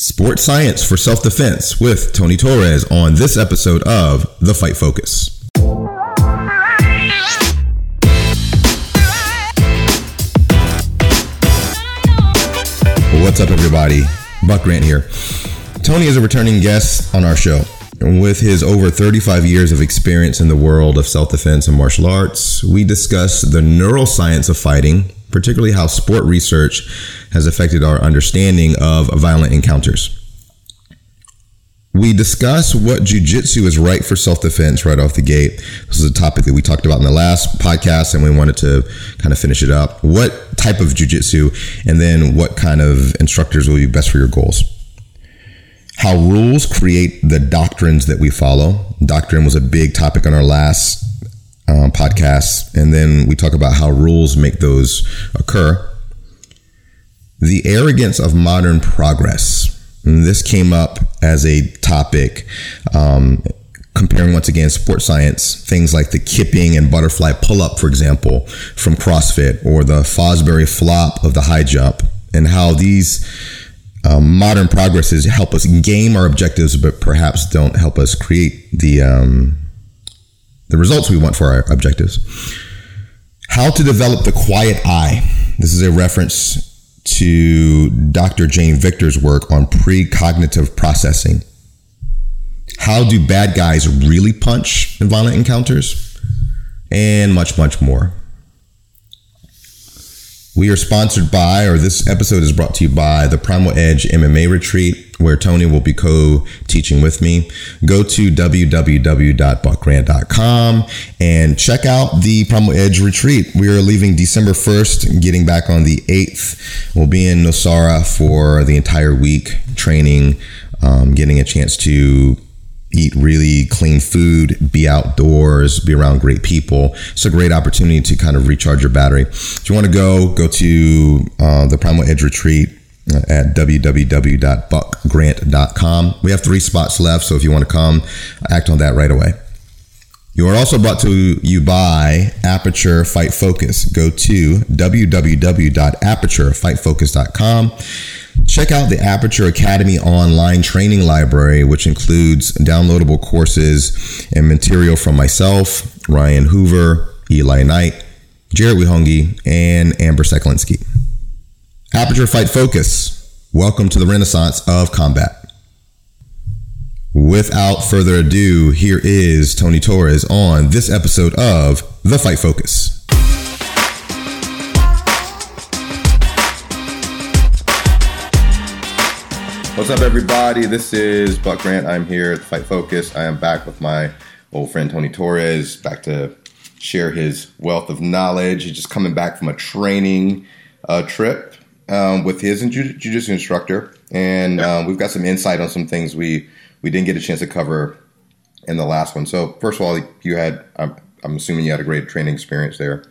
Sports Science for Self Defense with Tony Torres on this episode of The Fight Focus. What's up, everybody? Buck Grant here. Tony is a returning guest on our show. With his over 35 years of experience in the world of self defense and martial arts, we discuss the neuroscience of fighting, particularly how sport research has affected our understanding of violent encounters. We discuss what jujitsu is right for self defense right off the gate. This is a topic that we talked about in the last podcast, and we wanted to kind of finish it up. What type of jujitsu, and then what kind of instructors will be best for your goals? How rules create the doctrines that we follow. Doctrine was a big topic on our last um, podcast, and then we talk about how rules make those occur. The arrogance of modern progress. And this came up as a topic, um, comparing once again sports science, things like the kipping and butterfly pull up, for example, from CrossFit, or the Fosbury flop of the high jump, and how these um, modern progresses help us game our objectives, but perhaps don't help us create the um, the results we want for our objectives. How to develop the quiet eye. This is a reference to Dr. Joan Vickers' work on precognitive processing. How do bad guys really punch in violent encounters? And much, much more. We are sponsored by, or this episode is brought to you by the Primal Edge MMA Retreat, where Tony will be co teaching with me. Go to www.buckgrant.com and check out the Primal Edge Retreat. We are leaving December 1st, getting back on the 8th. We'll be in Nosara for the entire week, training, um, getting a chance to eat really clean food, be outdoors, be around great people. It's a great opportunity to kind of recharge your battery. If you want to go, go to uh, the Primal Edge Retreat at www.buckgrant.com. We have three spots left, so if you want to come, act on that right away. You are also brought to you by Aperture Fight Focus. Go to www.aperturefightfocus.com Check out the Aperture Academy online training library, which includes downloadable courses and material from myself, Ryan Hoover, Eli Knight, Jared Wihongi, and Amber Seklinski. Aperture Fight Focus. Welcome to the Renaissance of combat. Without further ado, here is Tony Torres on this episode of The Fight Focus. What's up, everybody? This is Buck Grant. I'm here at the Fight Focus. I am back with my old friend Tony Torres, back to share his wealth of knowledge. He's just coming back from a training uh, trip um, with his jiu- instructor, and um, we've got some insight on some things we we didn't get a chance to cover in the last one. So, first of all, you had I'm, I'm assuming you had a great training experience there.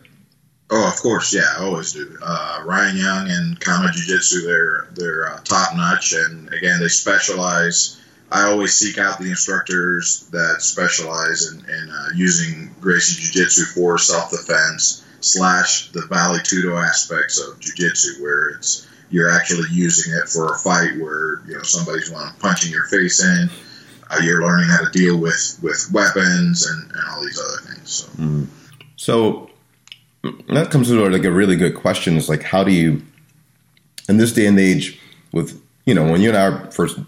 Oh, of course, yeah, I always do. Uh, Ryan Young and Kama Jiu Jitsu, they're they're uh, top notch, and again, they specialize. I always seek out the instructors that specialize in, in uh, using Gracie Jiu Jitsu for self defense slash the Vale Tudo aspects of Jiu Jitsu, where it's you're actually using it for a fight where you know somebody's punching your face in. Uh, you're learning how to deal with with weapons and, and all these other things. So. Mm. So that comes to like a really good question is like how do you in this day and age with you know when you and I first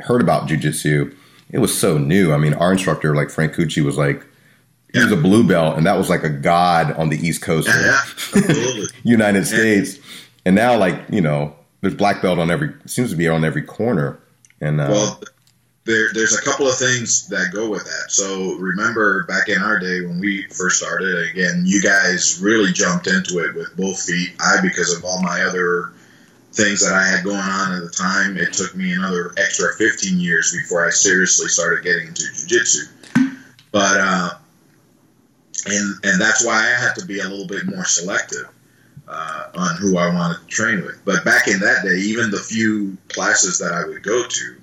heard about jujitsu, it was so new. I mean, our instructor like Frank Cucci was like he was a blue belt, and that was like a god on the East Coast of United States. And now, like you know, there's black belt on every seems to be on every corner. And uh, well, there, there's a couple of things that go with that. So remember back in our day when we first started, again, you guys really jumped into it with both feet. I, because of all my other things that I had going on at the time, it took me another extra 15 years before I seriously started getting into jujitsu. But, uh, and, and that's why I had to be a little bit more selective. Uh, on who I wanted to train with. But back in that day, even the few classes that I would go to,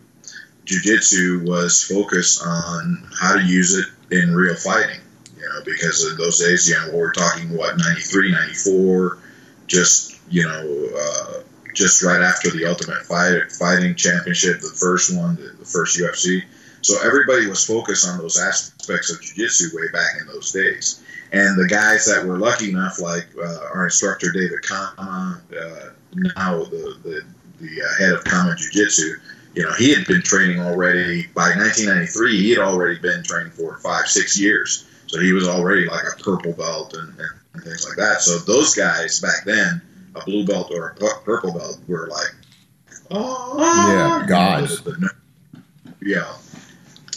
jujitsu was focused on how to use it in real fighting. You know, because in those days, you know, we're talking what 93, 94, just you know, uh, just right after the Ultimate Fight, Fighting Championship, the first one, the, the first UFC. So everybody was focused on those aspects of jiu-jitsu way back in those days. And the guys that were lucky enough, like uh, our instructor David Kama, uh, now the the, the uh, head of Kama Jiu-Jitsu, you know, he had been training already by 1993. He had already been training for five, six years. So he was already like a purple belt and, and things like that. So those guys back then, a blue belt or a purple belt, were like, oh, yeah, gods. You know, yeah.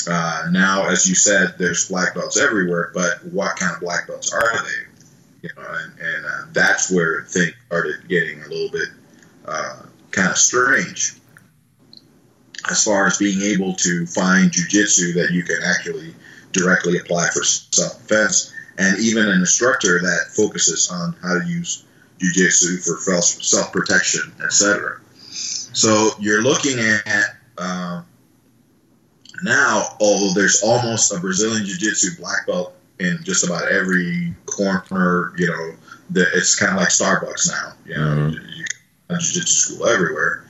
Uh, now, as you said, there's black belts everywhere, but what kind of black belts are they? You know, and, and uh, that's where things started getting a little bit uh, kind of strange as far as being able to find jujitsu that you can actually directly apply for self defense, and even an instructor that focuses on how to use jujitsu for self protection, etc. So you're looking at uh, now, although there's almost a Brazilian Jiu Jitsu black belt in just about every corner, you know, the, it's kind of like Starbucks now. You know, mm-hmm. you, you Jiu Jitsu school everywhere.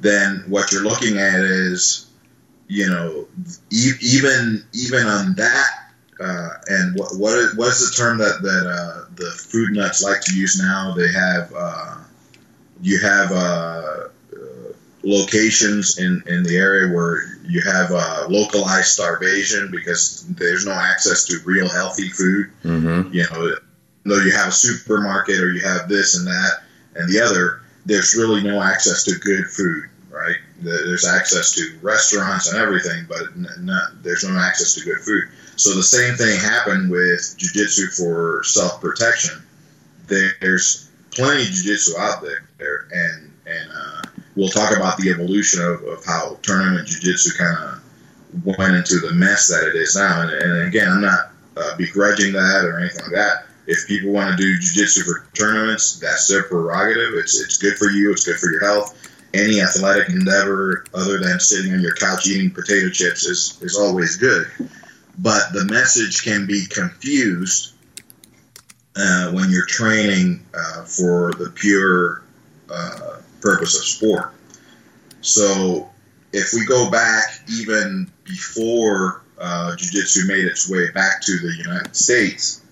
Then what you're looking at is, you know, e- even even on that, uh, and what what is, what is the term that that uh, the food nuts like to use now? They have uh, you have uh, locations in, in the area where you have uh, localized starvation because there's no access to real healthy food. Mm-hmm. You know, though you have a supermarket or you have this and that and the other, there's really no access to good food, right? There's access to restaurants and everything, but not, there's no access to good food. So the same thing happened with jiu-jitsu for self-protection. There's plenty of jiu-jitsu out there, and and uh, we'll talk about the evolution of, of how tournament jiu-jitsu kind of went into the mess that it is now. And, and again, I'm not uh, begrudging that or anything like that. If people want to do jiu-jitsu for tournaments, that's their prerogative. It's it's good for you. It's good for your health. Any athletic endeavor other than sitting on your couch eating potato chips is, is always good. But the message can be confused uh, when you're training uh, for the pure uh, purpose of sport. So if we go back even before uh, jiu-jitsu made its way back to the United States,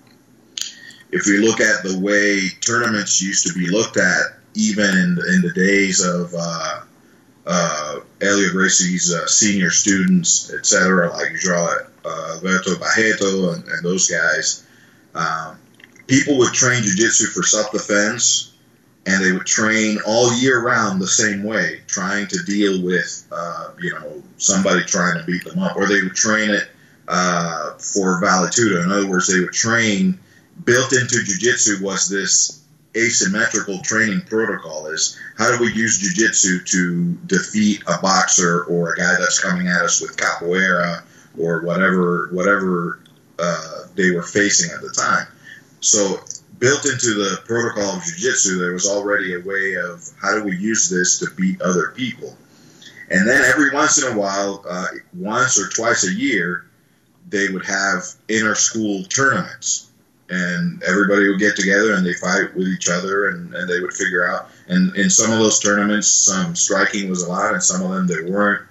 if we look at the way tournaments used to be looked at, even in the, in the days of uh, uh, Helio Gracie's uh, senior students, etc., like João uh, Alberto Barreto and, and, those guys, um, people would train jiu-jitsu for self-defense and they would train all year round the same way, trying to deal with, uh, you know, somebody trying to beat them up, or they would train it uh, for valetudo. In other words, they would train. Built into jujitsu was this asymmetrical training protocol: is how do we use jujitsu to defeat a boxer or a guy that's coming at us with capoeira or whatever, whatever uh, they were facing at the time. So built into the protocol of jiu-jitsu there was already a way of how do we use this to beat other people. And then every once in a while uh, once or twice a year they would have inter-school tournaments. And everybody would get together and they fight with each other and, and they would figure out. And in some of those tournaments some striking was allowed and some of them they weren't.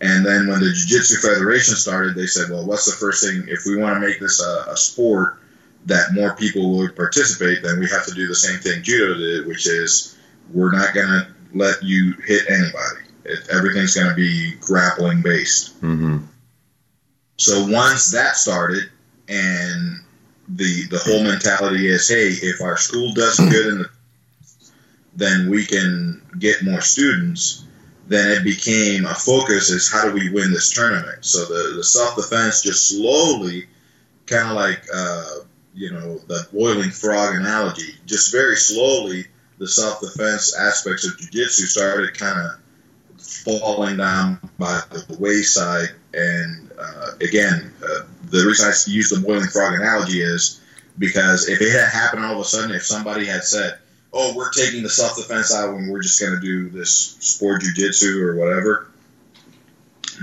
And then when the jiu-jitsu federation started they said well what's the first thing if we want to make this a, a sport that more people would participate, then we have to do the same thing judo did, which is we're not going to let you hit anybody. It, everything's going to be grappling based. Mm-hmm. So once that started, and the the whole mentality is, hey, if our school does good in the, then we can get more students. Then it became a focus is how do we win this tournament? So the the self defense just slowly, kind of like. Uh, you know, the boiling frog analogy, just very slowly, the self defense aspects of jiu-jitsu started kind of falling down by the wayside. And uh, again, uh, the reason I use the boiling frog analogy is because if it had happened all of a sudden, if somebody had said, "Oh, we're taking the self defense out and we're just going to do this sport jiu-jitsu or whatever,"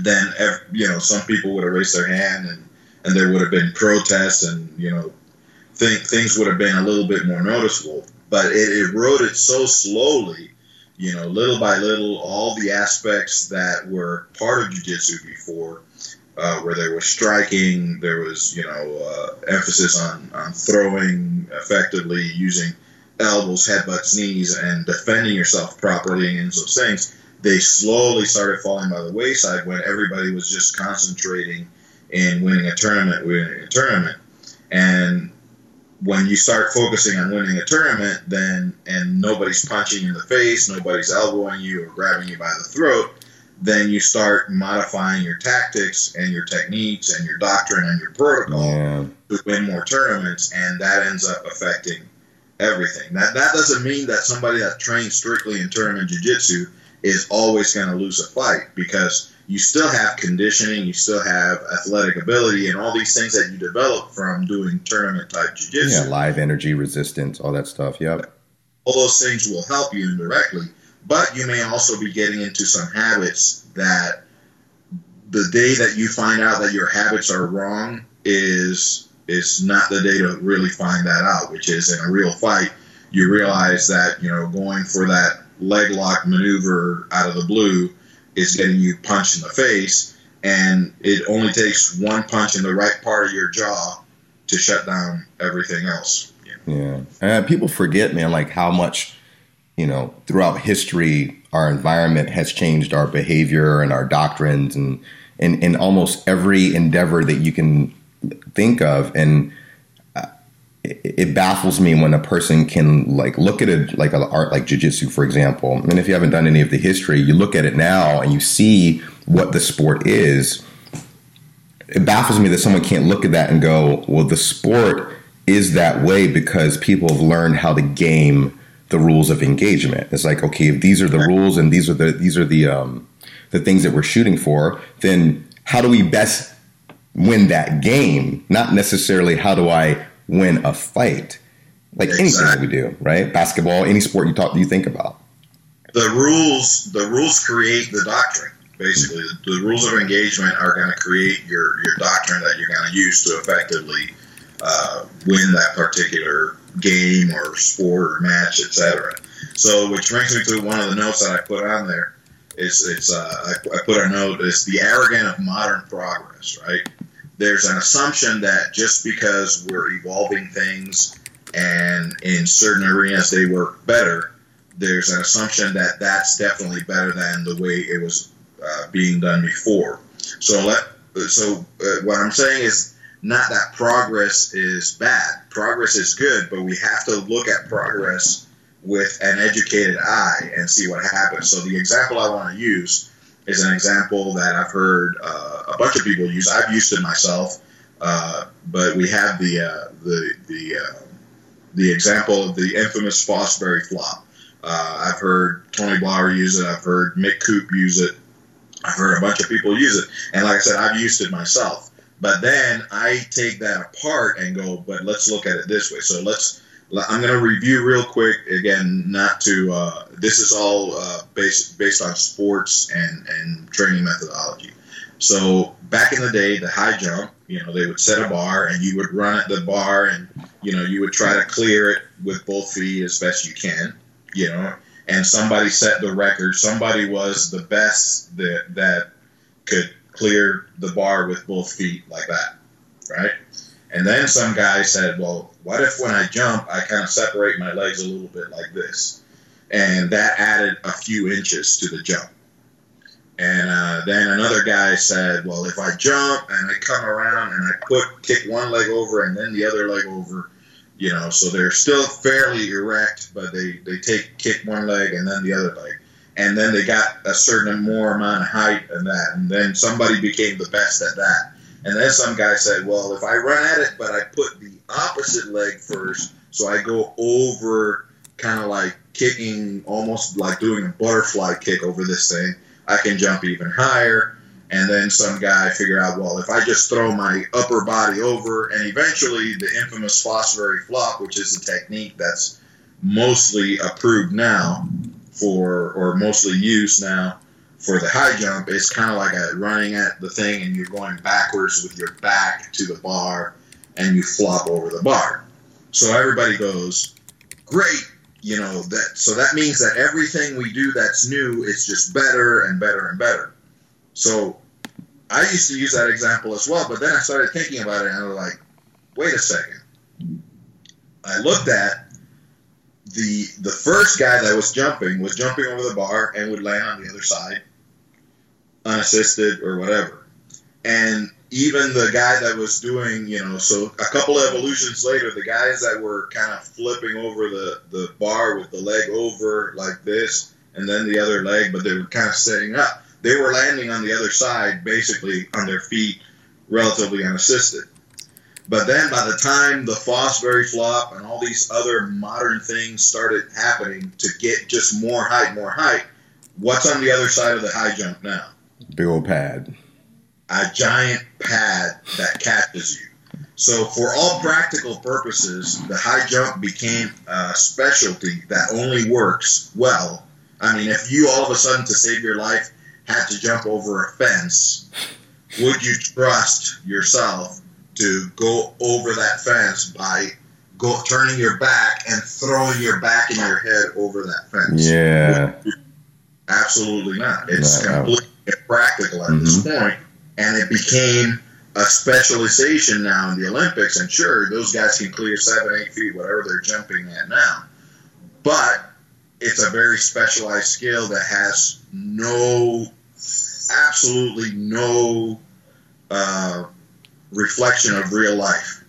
then you know some people would have raised their hand and and there would have been protests and you know think things would have been a little bit more noticeable. But it eroded so slowly. you know, little by little, all the aspects that were part of jiu-jitsu before, uh, where there was striking, there was, you know, uh, emphasis on, on throwing effectively, using elbows, headbutts, knees, and defending yourself properly and those things, they slowly started falling by the wayside when everybody was just concentrating in winning a tournament, winning a tournament. And when you start focusing on winning a tournament, then and nobody's punching you in the face, nobody's elbowing you or grabbing you by the throat, then you start modifying your tactics and your techniques and your doctrine and your protocol yeah. to win more tournaments, and that ends up affecting everything. That that doesn't mean that somebody that trains strictly in tournament jiu-jitsu is always going to lose a fight because you still have conditioning, you still have athletic ability, and all these things that you develop from doing tournament type jiu-jitsu. Yeah, live energy, resistance, all that stuff. Yep. All those things will help you indirectly, but you may also be getting into some habits that the day that you find out that your habits are wrong is is not the day to really find that out. Which is in a real fight, you realize that you know going for that leg lock maneuver out of the blue is getting you punched in the face, and it only takes one punch in the right part of your jaw to shut down everything else. Yeah, and people forget, man, like how much you know throughout history our environment has changed our behavior and our doctrines and in, in almost every endeavor that you can think of and it baffles me when a person can like look at it like an art like jiu-jitsu for example and if you haven't done any of the history you look at it now and you see what the sport is. It baffles me that someone can't look at that and go well the sport is that way because people have learned how to game the rules of engagement. It's like okay if these are the rules and these are the these are the um the things that we're shooting for then how do we best win that game? Not necessarily how do i win a fight. Like exactly. anything we do, right? Basketball, any sport you talk, you think about. The rules, the rules create the doctrine. Basically, the, the rules of engagement are going to create your your doctrine that you're going to use to effectively uh, win that particular game or sport or match, etc. So, which brings me to one of the notes that I put on there. Is it's uh, I, I put a note. It's the arrogant of modern progress, right? There's an assumption that just because we're evolving things and in certain arenas they work better, there's an assumption that that's definitely better than the way it was uh, being done before. So let so uh, what I'm saying is not that progress is bad. Progress is good, but we have to look at progress with an educated eye and see what happens. So the example I want to use is an example that I've heard uh, a bunch of people use. I've used it myself, uh, but we have the uh, the the uh, the example of the infamous Fosbury flop. Uh, I've heard Tony Blauer use it. I've heard Mick Coup use it. I've heard a bunch of people use it, and like I said, I've used it myself. But then I take that apart and go, but let's look at it this way. So let's I'm going to review real quick again. Not to uh, this is all uh, based based on sports and and training methodology. So back in the day, the high jump, you know, they would set a bar and you would run at the bar and you know you would try to clear it with both feet as best you can, you know. And somebody set the record. Somebody was the best that that could clear the bar with both feet like that, right? And then some guy said, well, what if when I jump, I kind of separate my legs a little bit like this? And that added a few inches to the jump. And uh, then another guy said, well, if I jump and I come around and I put kick one leg over and then the other leg over, you know, so they're still fairly erect, but they, they take kick one leg and then the other leg. And then they got a certain more amount of height and that. And then somebody became the best at that and then some guy said, well, if I run at it, but I put the opposite leg first, so I go over kind of like kicking, almost like doing a butterfly kick over this thing, I can jump even higher. And then some guy figured out, well, if I just throw my upper body over, and eventually the infamous Fosbury flop, which is a technique that's mostly approved now for, or mostly used now for the high jump, it's kind of like a running at the thing and you're going backwards with your back to the bar and you flop over the bar. So everybody goes, great, you know that so that means that everything we do that's new is just better and better and better. So I used to use that example as well, but then I started thinking about it and I was like, wait a second. I looked at the the first guy that was jumping was jumping over the bar and would land on the other side, unassisted or whatever. And even the guy that was doing, you know, so a couple of evolutions later, the guys that were kind of flipping over the, the bar with the leg over like this and then the other leg, but they were kind of setting up. They were landing on the other side, basically on their feet, relatively unassisted. But then by the time the Fosbury flop and all these other modern things started happening to get just more height, more height, what's on the other side of the high jump now? Big old pad. A giant pad that catches you. So for all practical purposes, the high jump became a specialty that only works well. I mean, if you all of a sudden to save your life had to jump over a fence, would you trust yourself to go over that fence by go turning your back and throwing your back and your head over that fence. Yeah. Absolutely not. It's no. Impractical at mm-hmm. this point, and it became a specialization now in the Olympics. And sure, those guys can clear seven, eight feet, whatever they're jumping at now, but it's a very specialized skill that has no, absolutely no. Uh, reflection of real life.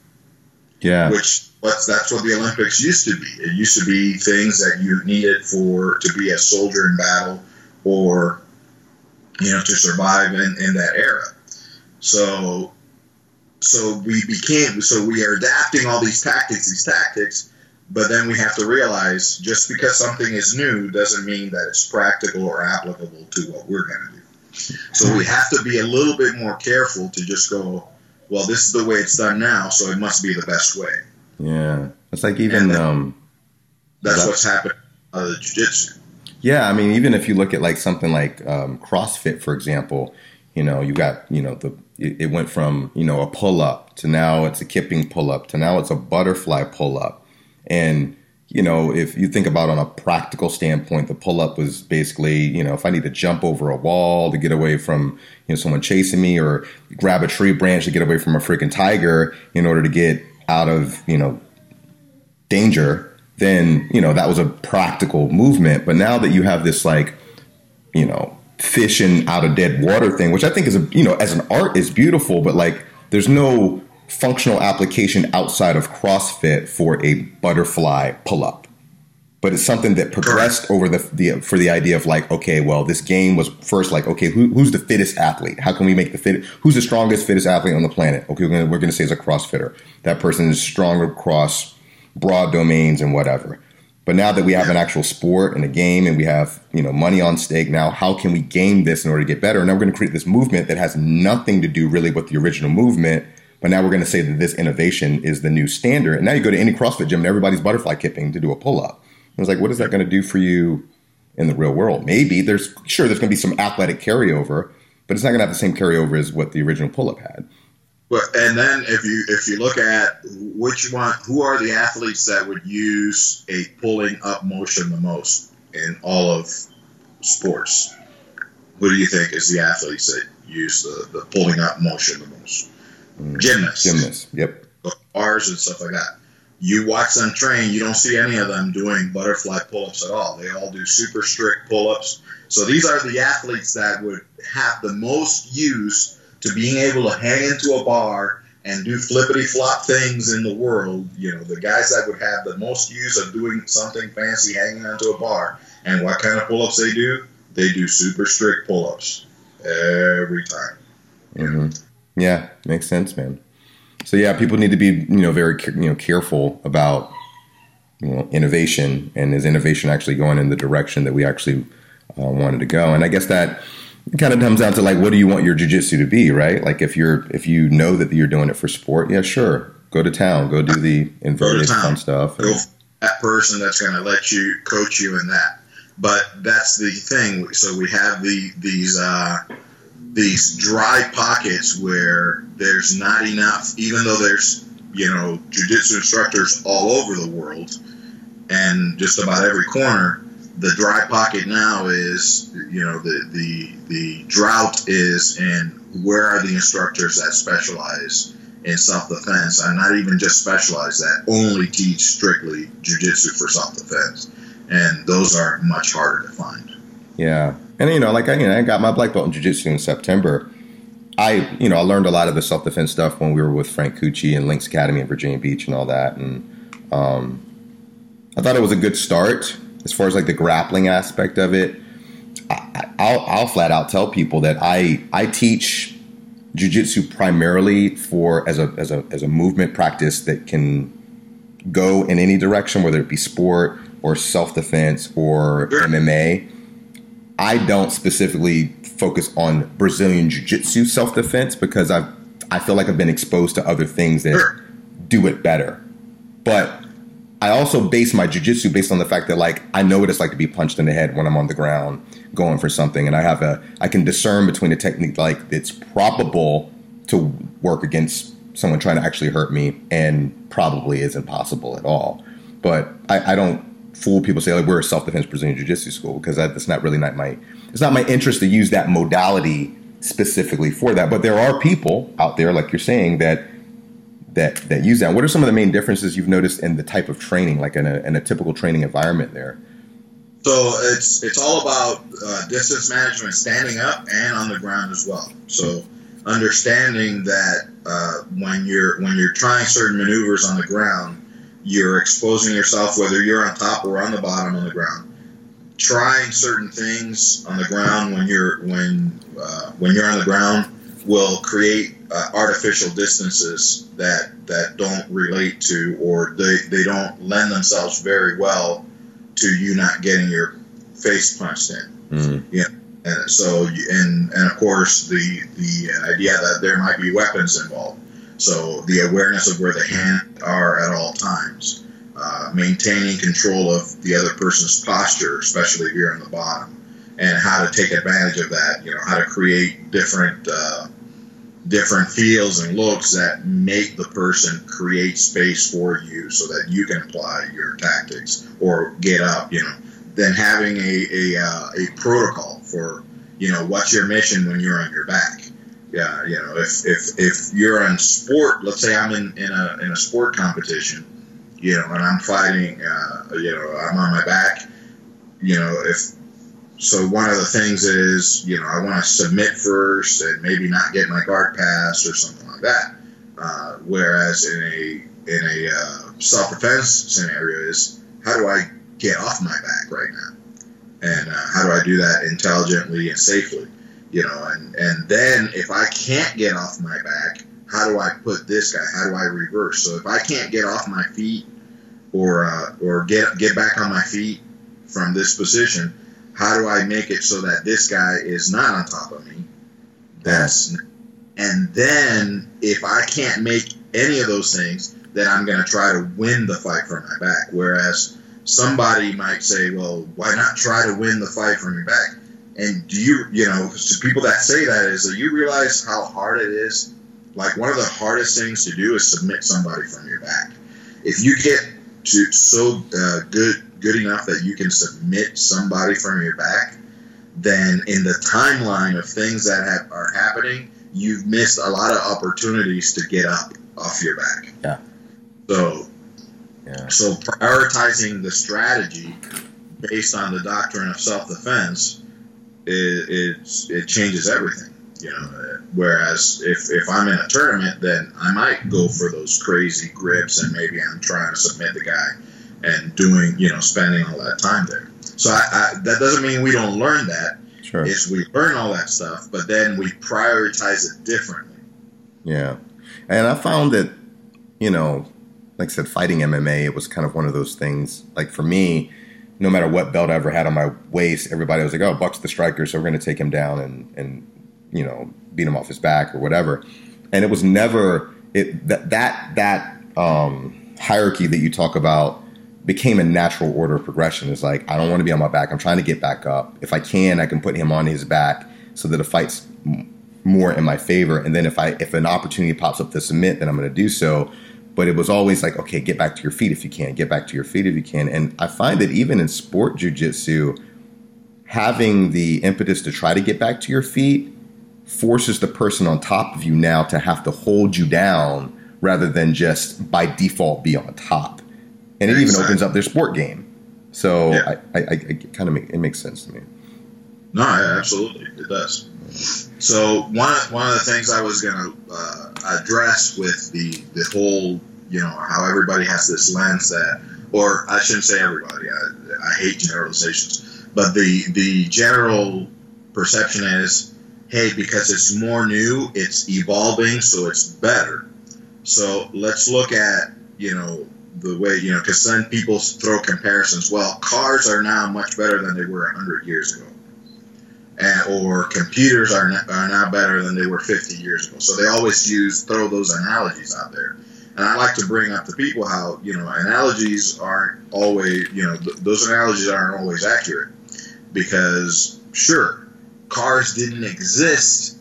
Yeah. Which that's what the Olympics used to be. It used to be things that you needed for to be a soldier in battle or you know to survive in, in that era. So so we became so we are adapting all these tactics, these tactics, but then we have to realize just because something is new doesn't mean that it's practical or applicable to what we're going to do. So we have to be a little bit more careful to just go, well, this is the way it's done now, so it must be the best way. Yeah, it's like even then, um, that's that, what's happened uh, the jiu-jitsu. Yeah, I mean, even if you look at like something like um, CrossFit, for example, you know, you got you know the it, it went from you know a pull up to now it's a kipping pull up to now it's a butterfly pull up, and you know, if you think about on a practical standpoint, the pull up was basically, you know, if I need to jump over a wall to get away from, you know, someone chasing me or grab a tree branch to get away from a freaking tiger in order to get out of, you know, danger, then, you know, that was a practical movement. But now that you have this like, you know, fishing out of dead water thing, which I think is a, you know, as an art is beautiful, but like there's no functional application outside of CrossFit for a butterfly pull up. But it's something that progressed over the, the for the idea of like, okay, well, this game was first like, okay, who, who's the fittest athlete? How can we make the fit? Who's the strongest, fittest athlete on the planet? Okay, we're gonna, we're gonna say is a CrossFitter. That person is strong across broad domains and whatever. But now that we have an actual sport and a game and we have, you know, money on stake, now how can we game this in order to get better? And now we're going to create this movement that has nothing to do really with the original movement but now we're going to say that this innovation is the new standard. And now you go to any CrossFit gym and everybody's butterfly kipping to do a pull up. I was like, what is that going to do for you in the real world? Maybe there's sure there's going to be some athletic carryover, but it's not going to have the same carryover as what the original pull up had. Well, and then if you if you look at which one, who are the athletes that would use a pulling up motion the most in all of sports? Who do you think is the athletes that use the, the pulling up motion the most? Mm, gymnasts. Gymnasts, yep. Bars and stuff like that. You watch them train, you don't see any of them doing butterfly pull ups at all. They all do super strict pull ups. So these are the athletes that would have the most use to being able to hang into a bar and do flippity flop things in the world. You know, the guys that would have the most use of doing something fancy hanging onto a bar. And what kind of pull ups they do? They do super strict pull ups every time. Mm-hmm. Yeah, makes sense, man. So yeah, people need to be you know very you know careful about you know innovation and is innovation actually going in the direction that we actually uh, wanted to go? And I guess that kind of comes down to like what do you want your jujitsu to be, right? Like if you're if you know that you're doing it for sport, yeah, sure, go to town, go do the inverted fun stuff. And, that person that's going to let you coach you in that. But that's the thing. So we have the these. Uh, these dry pockets where there's not enough, even though there's you know jujitsu instructors all over the world, and just about every corner. The dry pocket now is, you know, the the the drought is and where are the instructors that specialize in self defense and not even just specialize that only teach strictly jujitsu for self defense, and those are much harder to find. Yeah, and you know, like I, you know, I got my black belt in jujitsu in September. I, you know, I learned a lot of the self defense stuff when we were with Frank Cucci and Links Academy in Virginia Beach and all that, and um, I thought it was a good start as far as like the grappling aspect of it. I, I'll, I'll flat out tell people that I I teach jujitsu primarily for as a as a as a movement practice that can go in any direction, whether it be sport or self defense or sure. MMA. I don't specifically focus on Brazilian Jiu Jitsu self defense because I I feel like I've been exposed to other things that sure. do it better. But I also base my jujitsu based on the fact that like I know what it's like to be punched in the head when I'm on the ground going for something, and I have a I can discern between a technique like it's probable to work against someone trying to actually hurt me, and probably isn't possible at all. But I, I don't fool people say like we're a self defense Brazilian Jiu Jitsu school because that, that's not really not my it's not my interest to use that modality specifically for that. But there are people out there, like you're saying, that that that use that. What are some of the main differences you've noticed in the type of training, like in a, in a typical training environment there? So it's it's all about uh, distance management, standing up and on the ground as well. So understanding that uh, when you're when you're trying certain maneuvers on the ground, you're exposing yourself whether you're on top or on the bottom on the ground. Trying certain things on the ground when you're when uh, when you're on the ground will create uh, artificial distances that that don't relate to or they, they don't lend themselves very well to you not getting your face punched in. Mm-hmm. Yeah. And so, and and of course, the the idea that there might be weapons involved. So the awareness of where the hands are at all times, uh, maintaining control of the other person's posture, especially here on the bottom, and how to take advantage of that. You know, how to create different uh, different feels and looks that make the person create space for you so that you can apply your tactics or get up, you know. Then having a, a, uh, a protocol for, you know, what's your mission when you're on your back. Yeah, you know, if, if, if you're on sport, let's say I'm in, in, a, in a sport competition, you know, and I'm fighting, uh, you know, I'm on my back, you know, if so one of the things is, you know, I want to submit first and maybe not get my guard pass or something like that. Uh, whereas in a in a uh, self defense scenario is how do I get off my back right now, and uh, how do I do that intelligently and safely, you know, and and then if I can't get off my back, how do I put this guy? How do I reverse? So if I can't get off my feet or uh, or get get back on my feet from this position how do I make it so that this guy is not on top of me? That's and then if I can't make any of those things, then I'm going to try to win the fight from my back. Whereas somebody might say, well, why not try to win the fight from your back? And do you, you know, to people that say that is that you realize how hard it is? Like one of the hardest things to do is submit somebody from your back. If you get to so uh, good good enough that you can submit somebody from your back, then in the timeline of things that have, are happening, you've missed a lot of opportunities to get up off your back. Yeah. So, yeah. so prioritizing the strategy based on the doctrine of self-defense, it, it, it changes everything. You know, whereas if, if I'm in a tournament, then I might go for those crazy grips and maybe I'm trying to submit the guy and doing, you know, spending all that time there. So I, I, that doesn't mean we don't learn that. Sure. Is we learn all that stuff, but then we prioritize it differently. Yeah, and I found that, you know, like I said, fighting MMA, it was kind of one of those things. Like for me, no matter what belt I ever had on my waist, everybody was like, "Oh, Buck's the striker, so we're going to take him down and and you know beat him off his back or whatever." And it was never it that that that um, hierarchy that you talk about became a natural order of progression. It's like I don't want to be on my back. I'm trying to get back up. If I can, I can put him on his back so that the fight's more in my favor. And then if I if an opportunity pops up to submit, then I'm going to do so. but it was always like, okay, get back to your feet if you can, get back to your feet if you can. And I find that even in sport jujitsu, having the impetus to try to get back to your feet forces the person on top of you now to have to hold you down rather than just by default be on top. And it even opens up their sport game. So yeah. I, I, I, kind of make it makes sense to me. No, absolutely, it does. So one one of the things I was going to uh, address with the the whole, you know, how everybody has this lens that, or I shouldn't say everybody. I, I hate generalizations, but the the general perception is, hey, because it's more new, it's evolving, so it's better. So let's look at you know the way you know because then people throw comparisons. Well, cars are now much better than they were hundred years ago, and, or computers are are now better than they were fifty years ago. So they always use throw those analogies out there. And I like to bring up to people how you know analogies aren't always you know th- those analogies aren't always accurate because sure cars didn't exist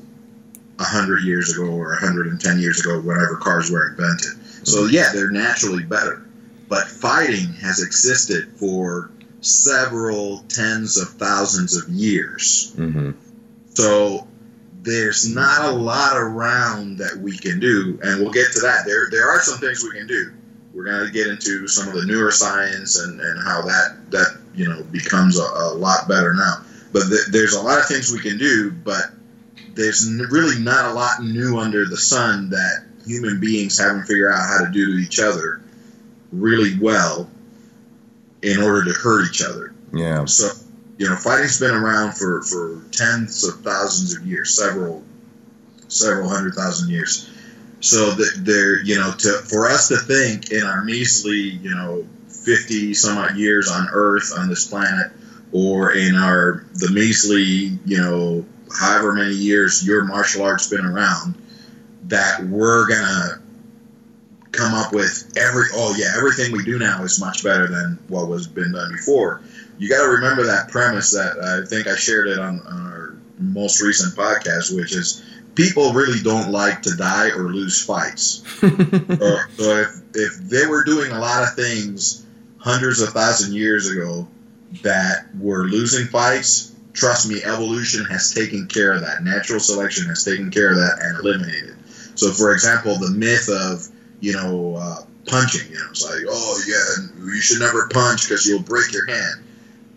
100 years ago or 110 years ago, whenever cars were invented. So, yeah, they're naturally better. But fighting has existed for several tens of thousands of years. Mm-hmm. So, there's not a lot around that we can do, and we'll get to that. There, there are some things we can do. We're going to get into some of the newer science and, and how that that you know becomes a, a lot better now. But th- there's a lot of things we can do, but there's really not a lot new under the sun that human beings haven't figured out how to do to each other really well in order to hurt each other. Yeah. So, you know, fighting's been around for, for tens of thousands of years, several several hundred thousand years. So that there, you know, to for us to think in our measly, you know, fifty some odd years on Earth on this planet, or in our the measly, you know, however many years your martial arts been around, that we're gonna come up with every oh yeah everything we do now is much better than what was been done before. You got to remember that premise that I think I shared it on, on our most recent podcast, which is people really don't like to die or lose fights. so, so if if they were doing a lot of things hundreds of thousand years ago that were losing fights, trust me, evolution has taken care of that. Natural selection has taken care of that and eliminated. So, for example, the myth of you know uh, punching, you know, it's like, oh yeah, you should never punch because you'll break your hand.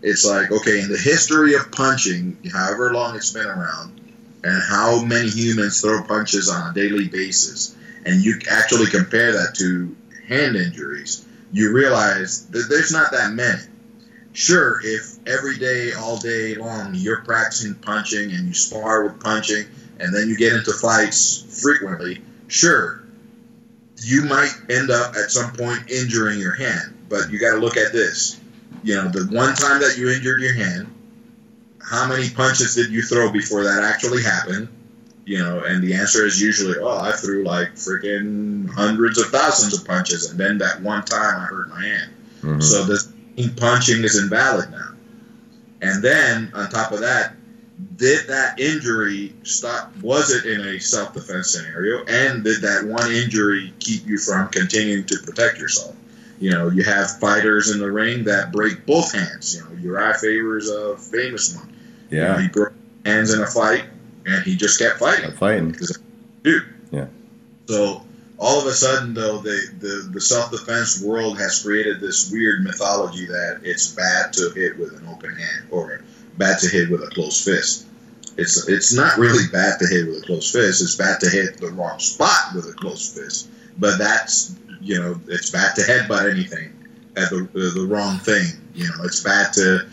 It's like, okay, in the history of punching, however long it's been around, and how many humans throw punches on a daily basis, and you actually compare that to hand injuries, you realize that there's not that many sure, if every day, all day long, you're practicing punching and you spar with punching, and then you get into fights frequently, sure, you might end up at some point injuring your hand. But you got to look at this. You know, the one time that you injured your hand, how many punches did you throw before that actually happened? You know, and the answer is usually, oh, I threw like freaking hundreds of thousands of punches, and then that one time I hurt my hand. Mm-hmm. So this punching is invalid now. And then on top of that, did that injury stop? Was it in a self defense scenario? And did that one injury keep you from continuing to protect yourself? You know, you have fighters in the ring that break both hands. You know, Urijah Faber is a famous one. Yeah. You know, he broke hands in a fight and he just kept fighting. Kept fighting. Dude. Yeah. So all of a sudden, though, the, the, the self defense world has created this weird mythology that it's bad to hit with an open hand or bad to hit with a closed fist. It's it's not really bad to hit with a closed fist. It's bad to hit the wrong spot with a closed fist. But that's you know it's bad to headbutt anything at the uh, the wrong thing. You know it's bad to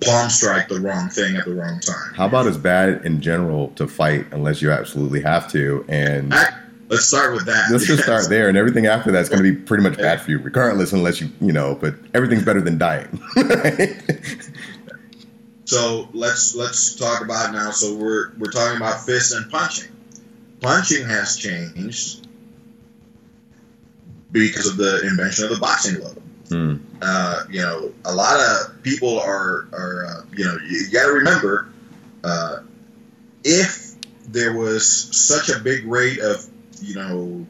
palm strike the wrong thing at the wrong time. How about as bad in general to fight unless you absolutely have to and. I, Let's start with that. Let's just start there, and everything after that's going to be pretty much bad for you, regardless, unless you, you know. But everything's better than dying. so let's let's talk about now. So we're we're talking about fists and punching. Punching has changed because of the invention of the boxing glove. Hmm. Uh, you know, a lot of people are are uh, you know you, you got to remember uh, if there was such a big rate of you know,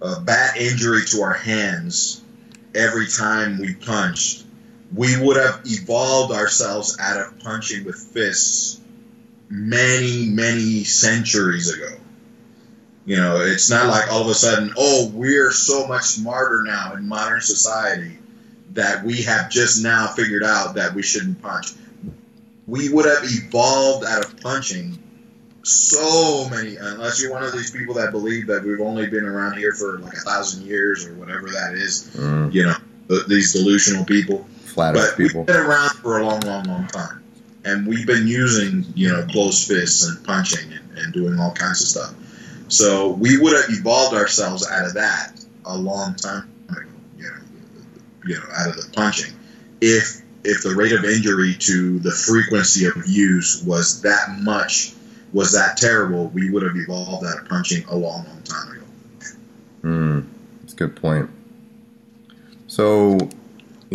a bad injury to our hands every time we punched, we would have evolved ourselves out of punching with fists many, many centuries ago. You know, it's not like all of a sudden, oh, we're so much smarter now in modern society that we have just now figured out that we shouldn't punch. We would have evolved out of punching so many, unless you're one of these people that believe that we've only been around here for like a thousand years or whatever that is, mm. you know, these delusional people. Flat people. We've been around for a long, long, long time. And we've been using, you know, closed fists and punching and, and doing all kinds of stuff. So we would have evolved ourselves out of that a long time ago, you know, you know, out of the punching. If if the rate of injury to the frequency of use was that much, was that terrible, we would have evolved out of punching a long, long time ago. Hmm, that's a good point. So,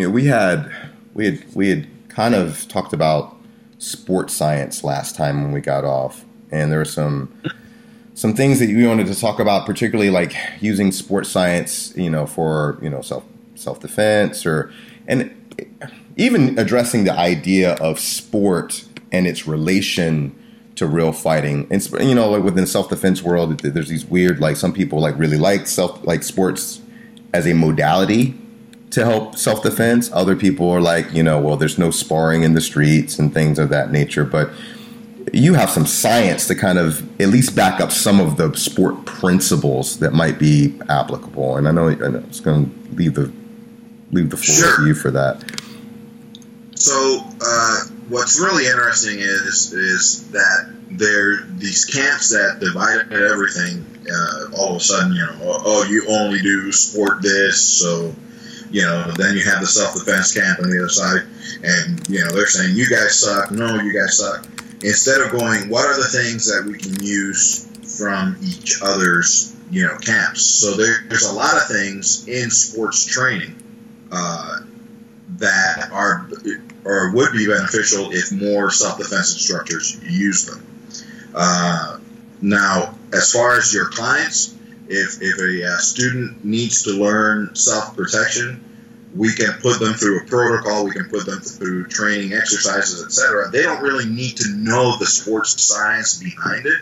you know, we had we had we had kind of talked about sports science last time when we got off, and there were some some things that we wanted to talk about, particularly like using sports science, you know, for you know self self defense or and even addressing the idea of sport and its relation to real fighting. And you know, like within self defense world, there's these weird like some people like really like self like sports as a modality to help self defense. Other people are like, you know, well, there's no sparring in the streets and things of that nature, but you have some science to kind of at least back up some of the sport principles that might be applicable. And I know, I know it's going to leave the leave the floor sure. to you for that. So, uh, what's really interesting is is that there these camps that divided everything. Uh, all of a sudden, you know, oh, oh, you only do sport this, so you know. Then you have the self defense camp on the other side, and you know they're saying you guys suck. No, you guys suck instead of going, what are the things that we can use from each other's you know camps? So there, there's a lot of things in sports training uh, that are or would be beneficial if more self-defense instructors use them. Uh, now, as far as your clients, if, if a uh, student needs to learn self-protection, we can put them through a protocol, we can put them through training exercises, etc. They don't really need to know the sports science behind it.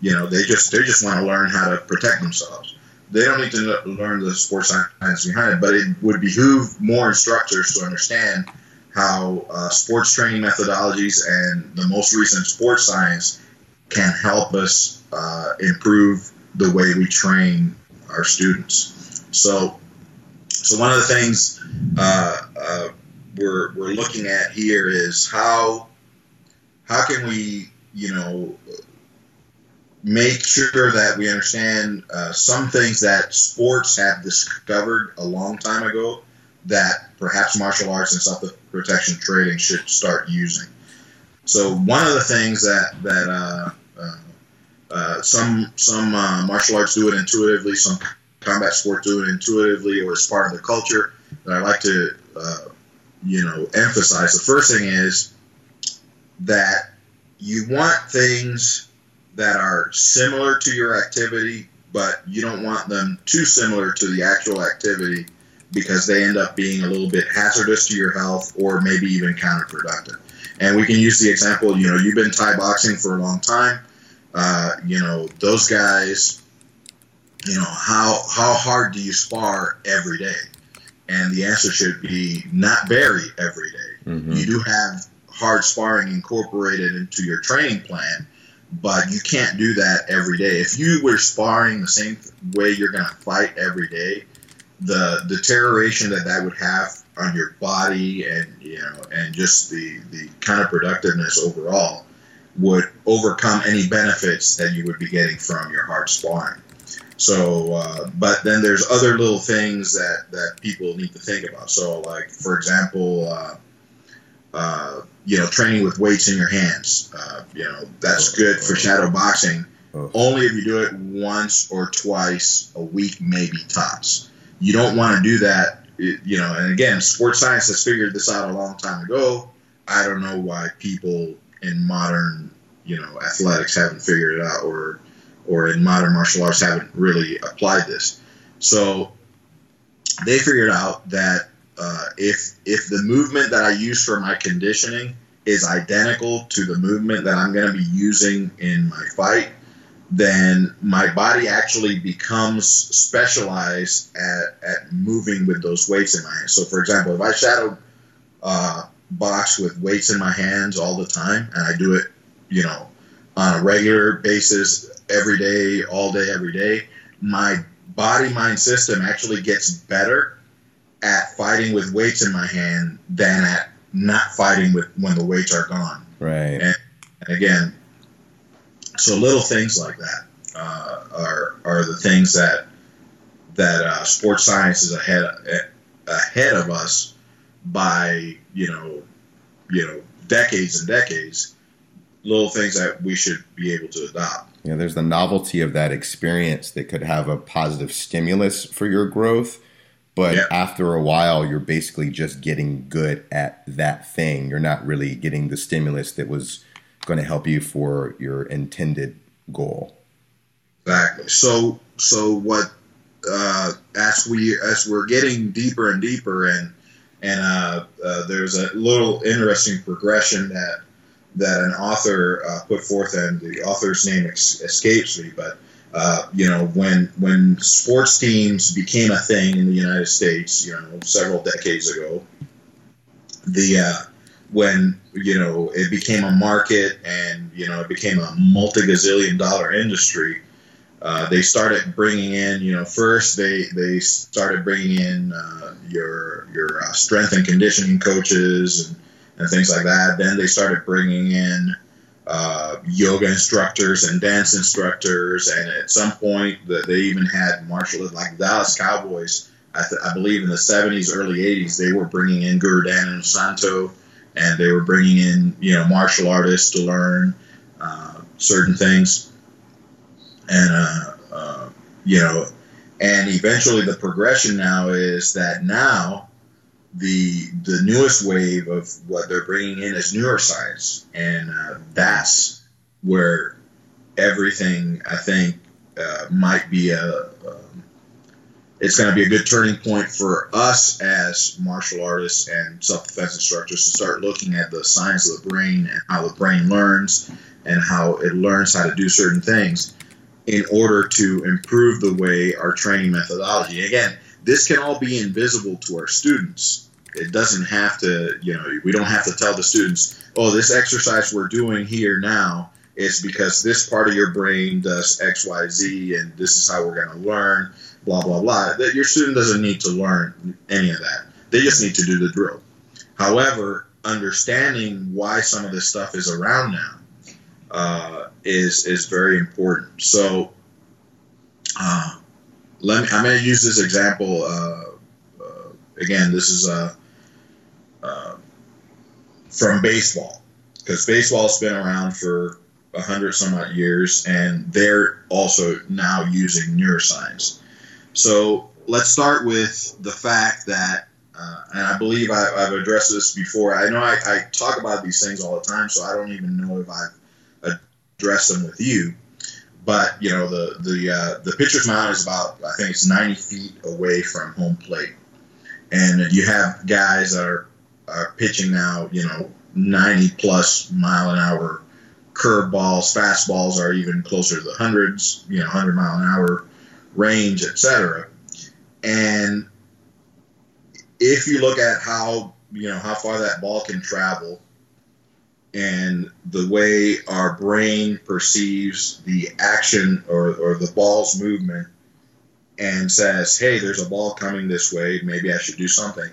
You know, they just they just want to learn how to protect themselves. They don't need to learn the sports science behind it, but it would behoove more instructors to understand how uh, sports training methodologies and the most recent sports science can help us uh, improve the way we train our students. So so one of the things uh, uh, we're, we're looking at here is how how can we you know make sure that we understand uh, some things that sports have discovered a long time ago that perhaps martial arts and self protection training should start using. So one of the things that that uh, some some uh, martial arts do it intuitively, some combat sport do it intuitively or as part of the culture that I like to, uh, you know, emphasize. The first thing is that you want things that are similar to your activity, but you don't want them too similar to the actual activity because they end up being a little bit hazardous to your health or maybe even counterproductive. And we can use the example, you know, you've been Thai boxing for a long time. Uh, you know, those guys you know how how hard do you spar every day and the answer should be not very every day. Mm-hmm. you do have hard sparring incorporated into your training plan but you can't do that every day if you were sparring the same way you're going to fight every day the deterioration that that would have on your body and you know and just the the kind of productiveness overall would overcome any benefits that you would be getting from your hard sparring so, uh, but then there's other little things that, that people need to think about. So, like for example, uh, uh, you know, training with weights in your hands. Uh, you know, that's good for shadow boxing. Only if you do it once or twice a week, maybe tops. You don't want to do that. You know, and again, sports science has figured this out a long time ago. I don't know why people in modern, you know, athletics haven't figured it out or or in modern martial arts haven't really applied this. So they figured out that uh, if if the movement that I use for my conditioning is identical to the movement that I'm going to be using in my fight, then my body actually becomes specialized at, at moving with those weights in my hands. So, for example, if I shadow uh, box with weights in my hands all the time, and I do it, you know, on a regular basis, every day, all day, every day, my body mind system actually gets better at fighting with weights in my hand than at not fighting with when the weights are gone. Right. And, and again, so little things like that uh, are are the things that that uh, sports science is ahead ahead of us by you know you know decades and decades. Little things that we should be able to adopt. Yeah, there's the novelty of that experience that could have a positive stimulus for your growth. But yeah. after a while, you're basically just getting good at that thing. You're not really getting the stimulus that was going to help you for your intended goal. Exactly. So, so what? Uh, as we as we're getting deeper and deeper, and and uh, uh, there's a little interesting progression that that an author uh, put forth, and the author's name ex- escapes me, but. Uh, you know, when when sports teams became a thing in the United States, you know, several decades ago, the uh, when you know it became a market and you know it became a multi gazillion dollar industry. Uh, they started bringing in, you know, first they they started bringing in uh, your your uh, strength and conditioning coaches and, and things like that. Then they started bringing in uh, yoga instructors and dance instructors, and at some point that they even had martial like Dallas Cowboys. I, th- I believe in the 70s, early 80s, they were bringing in Guru Dan Inosanto and they were bringing in you know martial artists to learn uh, certain things, and uh, uh, you know, and eventually the progression now is that now the the newest wave of what they're bringing in is neuroscience, and uh, that's where everything I think uh, might be a, a it's going to be a good turning point for us as martial artists and self-defense instructors to start looking at the science of the brain and how the brain learns and how it learns how to do certain things in order to improve the way our training methodology again this can all be invisible to our students it doesn't have to you know we don't have to tell the students oh this exercise we're doing here now is because this part of your brain does xyz and this is how we're going to learn blah blah blah. That your student doesn't need to learn any of that. They just need to do the drill. However, understanding why some of this stuff is around now uh, is is very important. So, uh, let me. I'm going to use this example uh, uh again. This is uh, from baseball because baseball's been around for a hundred some odd years, and they're also now using neuroscience. So let's start with the fact that, uh, and I believe I, have addressed this before. I know I, I, talk about these things all the time, so I don't even know if I've addressed them with you. But you know, the the uh, the pitcher's mound is about I think it's 90 feet away from home plate, and you have guys that are are pitching now, you know, 90 plus mile an hour curveballs, fastballs are even closer to the hundreds, you know, 100 mile an hour range, etc. And if you look at how you know how far that ball can travel and the way our brain perceives the action or, or the ball's movement and says, hey, there's a ball coming this way, maybe I should do something.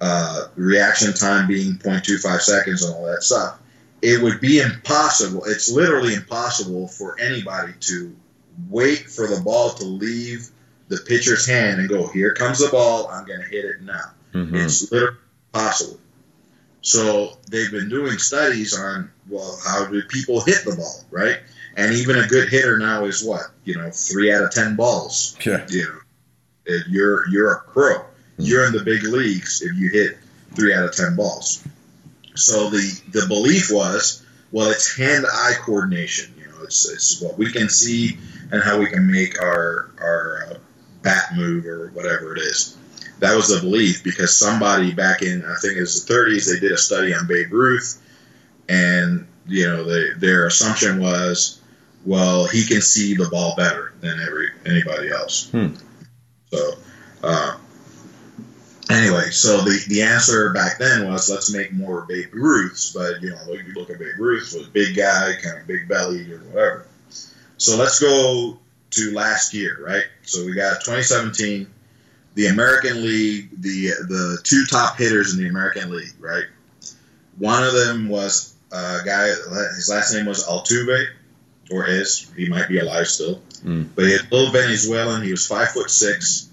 Uh, reaction time being 0.25 seconds and all that stuff. It would be impossible. It's literally impossible for anybody to wait for the ball to leave the pitcher's hand and go, here comes the ball, I'm going to hit it now. Mm-hmm. It's literally possible. So they've been doing studies on, well, how do people hit the ball, right? And even a good hitter now is what? You know, three out of 10 balls. Yeah. You know, you're, you're a pro. You're in the big leagues if you hit three out of 10 balls. So the, the belief was, well, it's hand eye coordination You know, it's it's what we can see and how we can make our our uh, bat move or whatever it is. That was the belief because somebody back in I think it was the 30s they did a study on Babe Ruth, and you know they, their assumption was, well, he can see the ball better than every anybody else. Hmm. So. Uh, Anyway, so the, the answer back then was let's make more Babe Ruths, but you know, you look at Babe Ruth was a big guy, kind of big belly or whatever. So let's go to last year, right? So we got 2017, the American League, the the two top hitters in the American League, right? One of them was a guy. His last name was Altuve, or is he might be alive still, Mm. but he had a little Venezuelan. He was five foot six,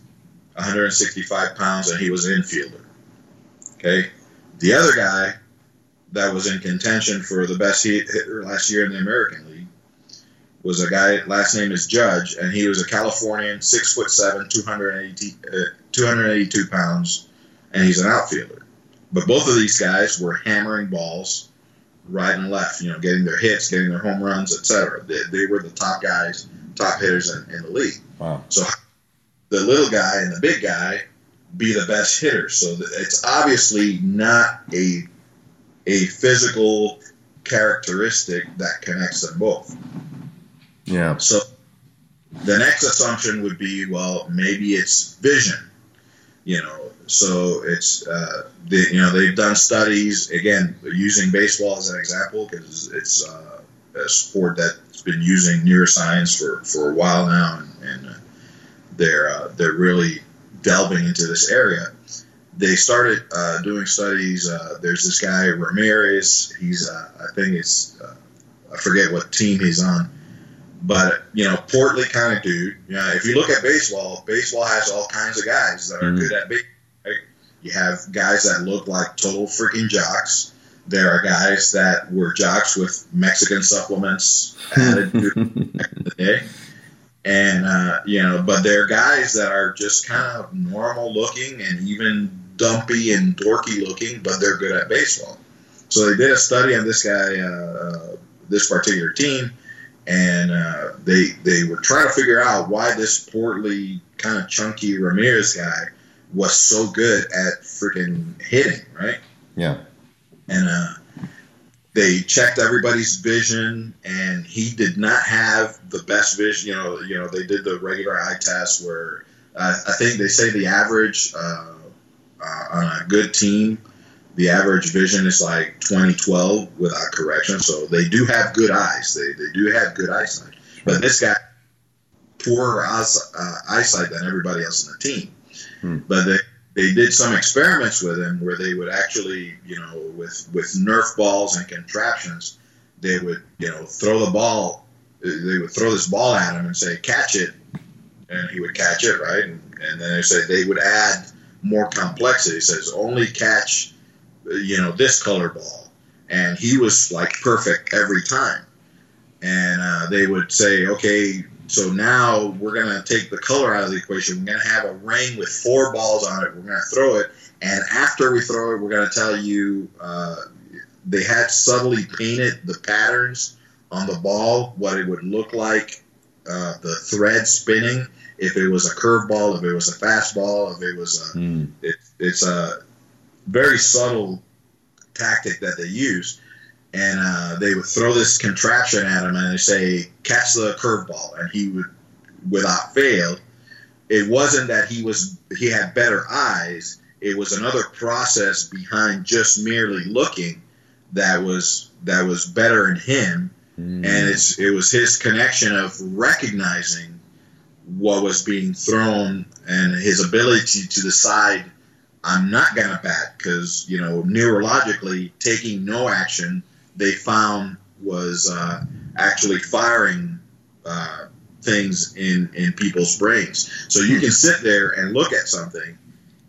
165 pounds, and he was an infielder. Okay, the other guy that was in contention for the best hit- hitter last year in the American League was a guy. Last name is Judge, and he was a Californian, six foot seven, 280, uh, 282 pounds, and he's an outfielder. But both of these guys were hammering balls right and left, you know, getting their hits, getting their home runs, etc. They, they were the top guys, top hitters in, in the league. Wow. So the little guy and the big guy be the best hitters. So it's obviously not a a physical characteristic that connects them both. Yeah. So the next assumption would be, well, maybe it's vision. You know, so it's uh, the, you know they've done studies again using baseball as an example because it's uh, a sport that's been using neuroscience for, for a while now, and, and uh, they're uh, they're really delving into this area. They started uh, doing studies. Uh, there's this guy Ramirez. He's I think it's I forget what team he's on, but you know portly kind of dude. You know, if you look at baseball, baseball has all kinds of guys that are Mhm. good at baseball. You have guys that look like total freaking jocks. There are guys that were jocks with Mexican supplements added to the day. And, uh, you know, but they're guys that are just kind of normal looking and even dumpy and dorky looking, but they're good at baseball. So they did a study on this guy, uh, this particular team, and uh, they they were trying to figure out why this portly, kind of chunky Ramirez guy was so good at freaking hitting, right? Yeah. and uh, they checked everybody's vision, and he did not have the best vision. You know, you know, they did the regular eye test where uh, I think they say the average uh, uh, on a good team, the average vision is like 2012 without correction. So they do have good eyes. They they do have good eyesight, but this guy poorer eyes- uh, eyesight than everybody else in the team. Hmm. But they they did some experiments with him where they would actually, you know, with with Nerf balls and contraptions, they would, you know, throw the ball. They would throw this ball at him and say, "Catch it," and he would catch it, right? And, and then they say they would add more complexity. It says only catch, you know, this color ball, and he was like perfect every time. And uh, they would say, okay, so now we're going to take the color out of the equation. We're going to have a ring with four balls on it. We're going to throw it. And after we throw it, we're going to tell you uh, they had subtly painted the patterns on the ball, what it would look like, uh, the thread spinning, if it was a curveball, if it was a fastball, if it was a. Mm. It, it's a very subtle tactic that they use. And uh, they would throw this contraption at him and they say, catch the curveball. And he would, without fail, it wasn't that he was he had better eyes. It was another process behind just merely looking that was that was better in him. Mm. And it's it was his connection of recognizing what was being thrown and his ability to decide I'm not gonna bat because you know neurologically taking no action they found was uh, actually firing uh, things in in people's brains. So you can sit there and look at something,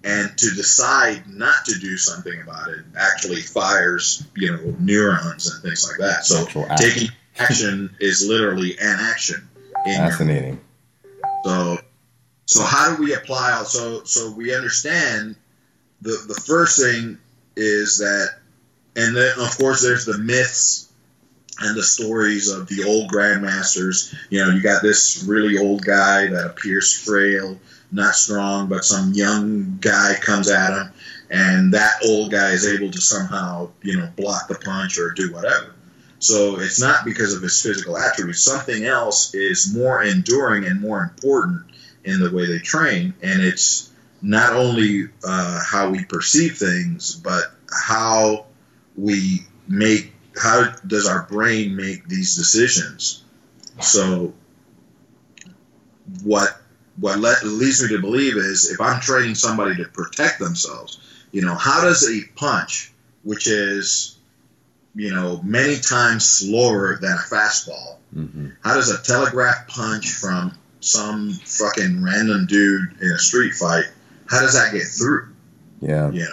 and to decide not to do something about it actually fires you know neurons and things like that. So Actual act. taking action is literally an action. Fascinating. so, so how do we apply? So, so we understand the the first thing is that, and then of course there's the myths and the stories of the old grandmasters. You know, you got this really old guy that appears frail, not strong, but some young guy comes at him, and that old guy is able to somehow, you know, block the punch or do whatever. So it's not because of his physical attributes. Something else is more enduring and more important in the way they train, and it's not only uh, how we perceive things, but how we make how does our brain make these decisions? So what what let, leads me to believe is if I'm training somebody to protect themselves, you know, how does a punch, which is you know many times slower than a fastball, mm-hmm. how does a telegraph punch from some fucking random dude in a street fight, how does that get through? Yeah. Yeah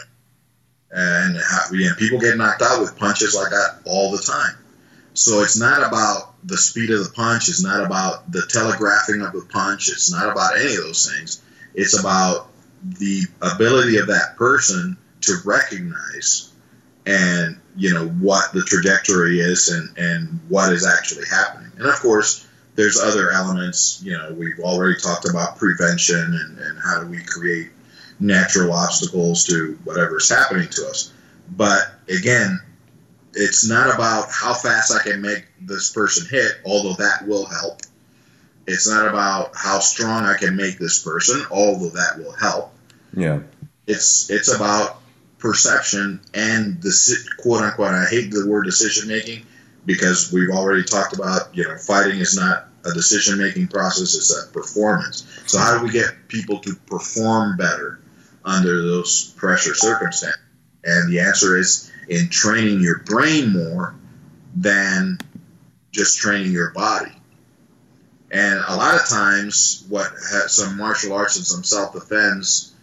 and you know, people get knocked out with punches like that all the time. So it's not about the speed of the punch. It's not about the telegraphing of the punch. It's not about any of those things. It's about the ability of that person to recognize and you know what the trajectory is and and what is actually happening. And of course, there's other elements. You know, we've already talked about prevention and, and how do we create natural obstacles to whatever is happening to us. But again, it's not about how fast I can make this person hit, although that will help. It's not about how strong I can make this person, although that will help. Yeah. It's it's about perception and the quote unquote. I hate the word decision making because we've already talked about you know fighting is not a decision making process; it's a performance. So how do we get people to perform better? Under those pressure circumstances? And the answer is in training your brain more than just training your body. And a lot of times, what some martial arts and some self defense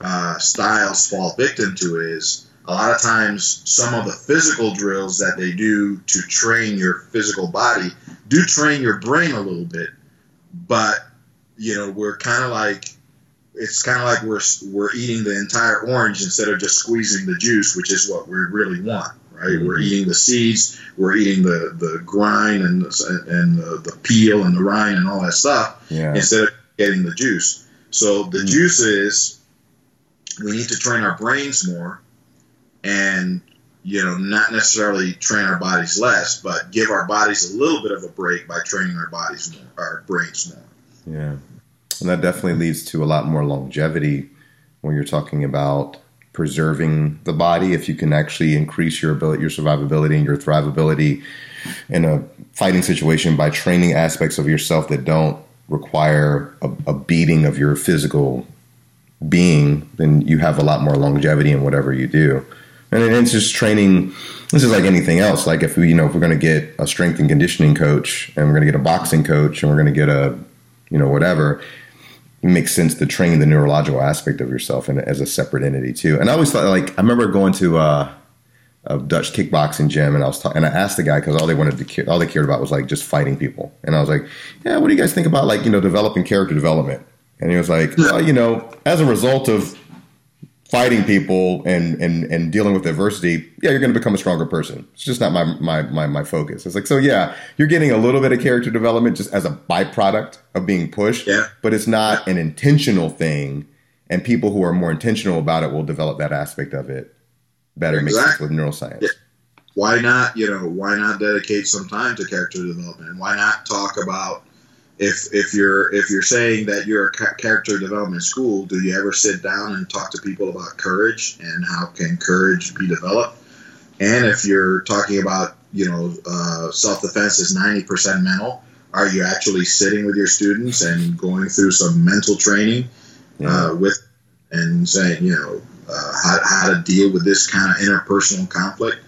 uh, styles fall victim to is a lot of times some of the physical drills that they do to train your physical body do train your brain a little bit, but you know we're kind of like it's kind of like we're we're eating the entire orange instead of just squeezing the juice, which is what we really want, right? Mm-hmm. We're eating the seeds, we're eating the the grind and the, and the, the peel and the rind and all that stuff yeah. instead of getting the juice. So the mm-hmm. juice is we need to train our brains more, and you know not necessarily train our bodies less, but give our bodies a little bit of a break by training our bodies more, our brains more. Yeah. And that definitely leads to a lot more longevity when you're talking about preserving the body. If you can actually increase your ability, your survivability and your thrivability in a fighting situation by training aspects of yourself that don't require a, a beating of your physical being, then you have a lot more longevity in whatever you do. And it's just training. This is like anything else. Like if we, you know, if we're going to get a strength and conditioning coach, and we're going to get a boxing coach, and we're going to get a, you know, whatever, makes sense to train the neurological aspect of yourself and as a separate entity too. And I always thought, like, I remember going to uh, a Dutch kickboxing gym, and I was ta- and I asked the guy because all they wanted to care, all they cared about was like just fighting people, and I was like, yeah, what do you guys think about like you know developing character development? And he was like, well, you know, as a result of fighting people and and and dealing with adversity, yeah, you're going to become a stronger person. It's just not my my my my focus. It's like so, yeah, you're getting a little bit of character development just as a byproduct of being pushed, yeah. but it's not an intentional thing. And people who are more intentional about it will develop that aspect of it better. Exactly. Makes sense with neuroscience. Yeah. Why not? You know, why not dedicate some time to character development? Why not talk about if if you're if you're saying that you're a character development school, do you ever sit down and talk to people about courage and how can courage be developed? And if you're talking about you know uh, self defense is ninety percent mental, are you actually sitting with your students and going through some mental training yeah. uh, with and saying you know uh, how, how to deal with this kind of interpersonal conflict?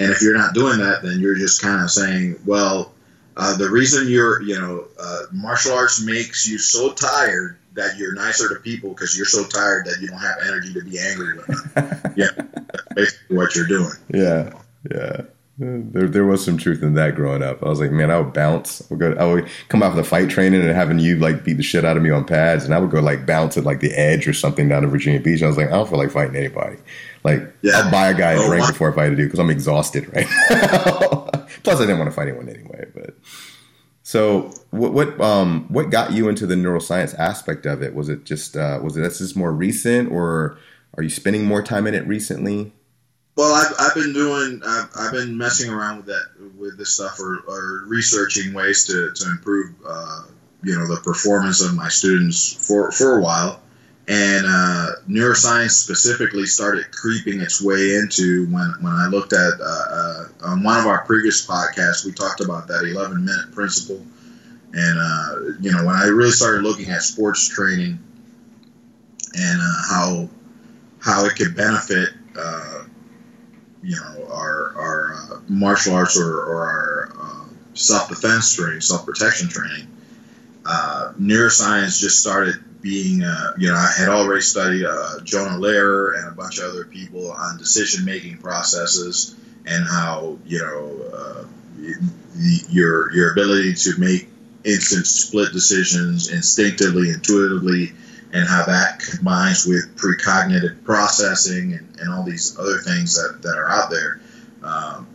And if you're not doing that, then you're just kind of saying, well, uh, the reason you're, you know, uh, martial arts makes you so tired that you're nicer to people because you're so tired that you don't have energy to be angry with them. yeah, that's basically what you're doing. Yeah, yeah. There, there was some truth in that growing up. I was like, man, I would bounce. I would go. I would come out for the fight training and having you like beat the shit out of me on pads, and I would go like bounce at like the edge or something down to Virginia Beach. And I was like, I don't feel like fighting anybody. Like, yeah. I'll buy a guy a oh, drink before I fight a dude because I'm exhausted right now. Plus, I didn't want to fight anyone anyway. So, what what um what got you into the neuroscience aspect of it? Was it just uh, was it more recent, or are you spending more time in it recently? Well, I've, I've been doing I've, I've been messing around with that with this stuff or, or researching ways to to improve uh, you know the performance of my students for for a while and uh, neuroscience specifically started creeping its way into when, when I looked at uh, uh, on one of our previous podcasts we talked about that 11 minute principle. And uh, you know when I really started looking at sports training and uh, how how it could benefit uh, you know our our martial arts or, or our self defense training self protection training neuroscience just started being, uh, you know, I had already studied uh, Jonah Lehrer and a bunch of other people on decision making processes and how, you know, uh, your your ability to make instant split decisions instinctively, intuitively, and how that combines with precognitive processing and, and all these other things that, that are out there. Um,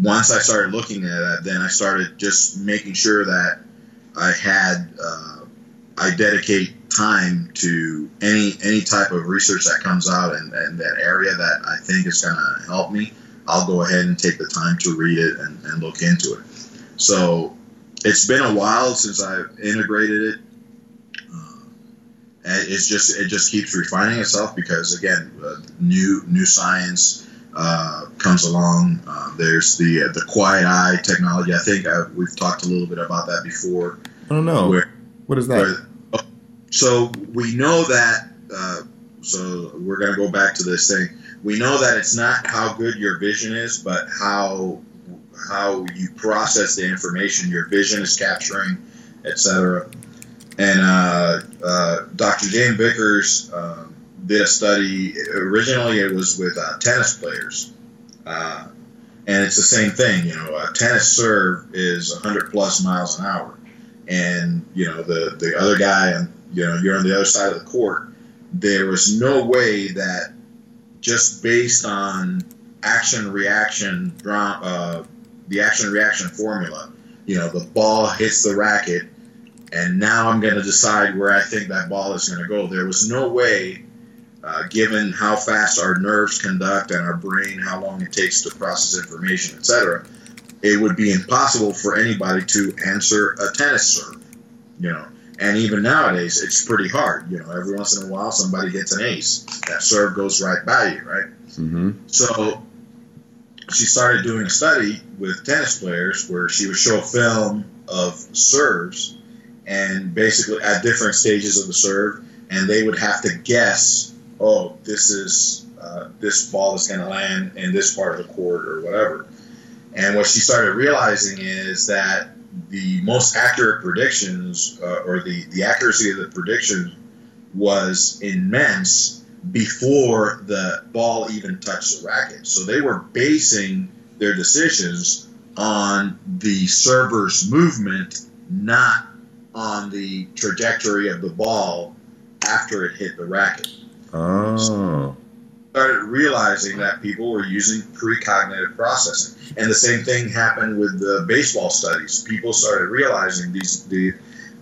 once I started looking at that, then I started just making sure that I had uh, I dedicate time to any any type of research that comes out in, in that area that I think is going to help me. I'll go ahead and take the time to read it and, and look into it. So it's been a while since I've integrated it. Uh, and it's just it just keeps refining itself because again, uh, new new science uh, comes along. Uh, there's the the quiet eye technology. I think I, we've talked a little bit about that before. I don't know. Where, what is that? So we know that. Uh, so we're going to go back to this thing. We know that it's not how good your vision is, but how how you process the information your vision is capturing, etc. And uh, uh, Dr. Joan Vickers um, did a study. Originally, it was with uh, tennis players, uh, and it's the same thing. You know, a tennis serve is 100 plus miles an hour, and you know the the other guy you know you're on the other side of the court there was no way that just based on action reaction uh, the action reaction formula you know the ball hits the racket and now i'm going to decide where i think that ball is going to go. There was no way uh, given how fast our nerves conduct and our brain how long it takes to process information etc it would be impossible for anybody to answer a tennis serve you know and even nowadays, it's pretty hard. You know, every once in a while, somebody gets an ace. That serve goes right by you, right? Mm-hmm. So she started doing a study with tennis players where she would show film of serves and basically at different stages of the serve, and they would have to guess, oh, this is uh, this ball is going to land in this part of the court or whatever. And what she started realizing is that the most accurate predictions uh, or the, the accuracy of the prediction was immense before the ball even touched the racket. So they were basing their decisions on the server's movement, not on the trajectory of the ball after it hit the racket. Oh. So started realizing that people were using precognitive processing. And the same thing happened with the baseball studies. People started realizing these, the,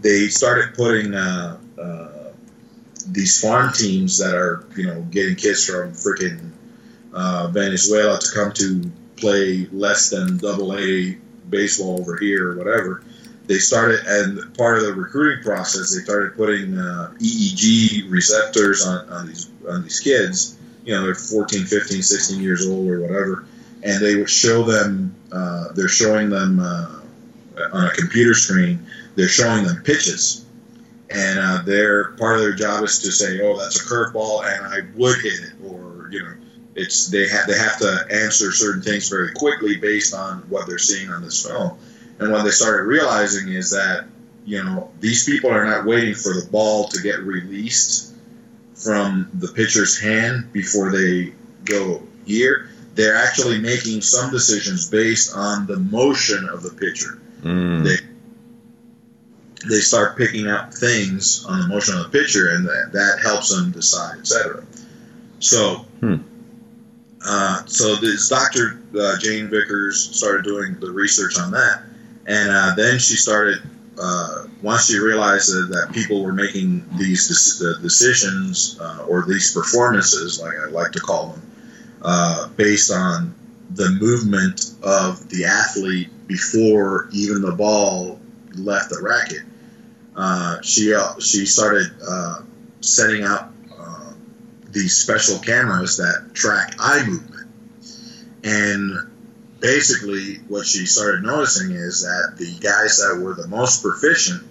they started putting uh, uh, these farm teams that are, you know, getting kids from freaking uh, Venezuela to come to play less than double A baseball over here or whatever. They started, and part of the recruiting process, they started putting uh, EEG receptors on, on these on these kids, you know, they're 14, 15, 16 years old or whatever, and they would show them, uh, they're showing them uh, on a computer screen, they're showing them pitches. And uh, their part of their job is to say, "Oh, that's a curveball, and I would hit it," or you know, it's they have they have to answer certain things very quickly based on what they're seeing on this film. And what they started realizing is that you know these people are not waiting for the ball to get released from the pitcher's hand before they go here. They're actually making some decisions based on the motion of the pitcher. Mm. They they start picking up things on the motion of the pitcher, and that, that helps them decide, etc. So, hmm. uh, so this Dr. Uh, Joan Vickers started doing the research on that, and uh, then she started. Uh, once she realized that, that, people were making these de- decisions uh, or these performances, like I like to call them, uh, based on the movement of the athlete before even the ball left the racket, she she started setting up these special cameras that track eye movement. And basically, what she started noticing is that the guys that were the most proficient,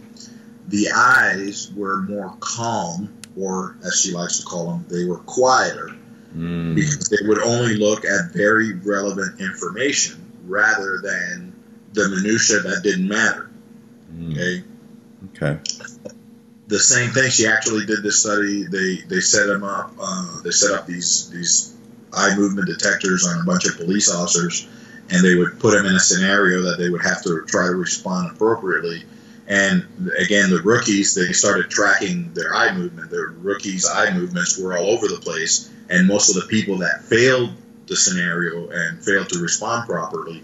the eyes were more calm, or as she likes to call them, they were quieter. Mm. Because they would only look at very relevant information rather than the minutia that didn't matter. Mm. Okay. Okay the same thing. She actually did this study. They they set them up. Uh, they set up these these eye movement detectors on a bunch of police officers, and they would put them in a scenario that they would have to try to respond appropriately. And again, the rookies they started tracking their eye movement. The rookies' eye movements were all over the place, and most of the people that failed the scenario and failed to respond properly,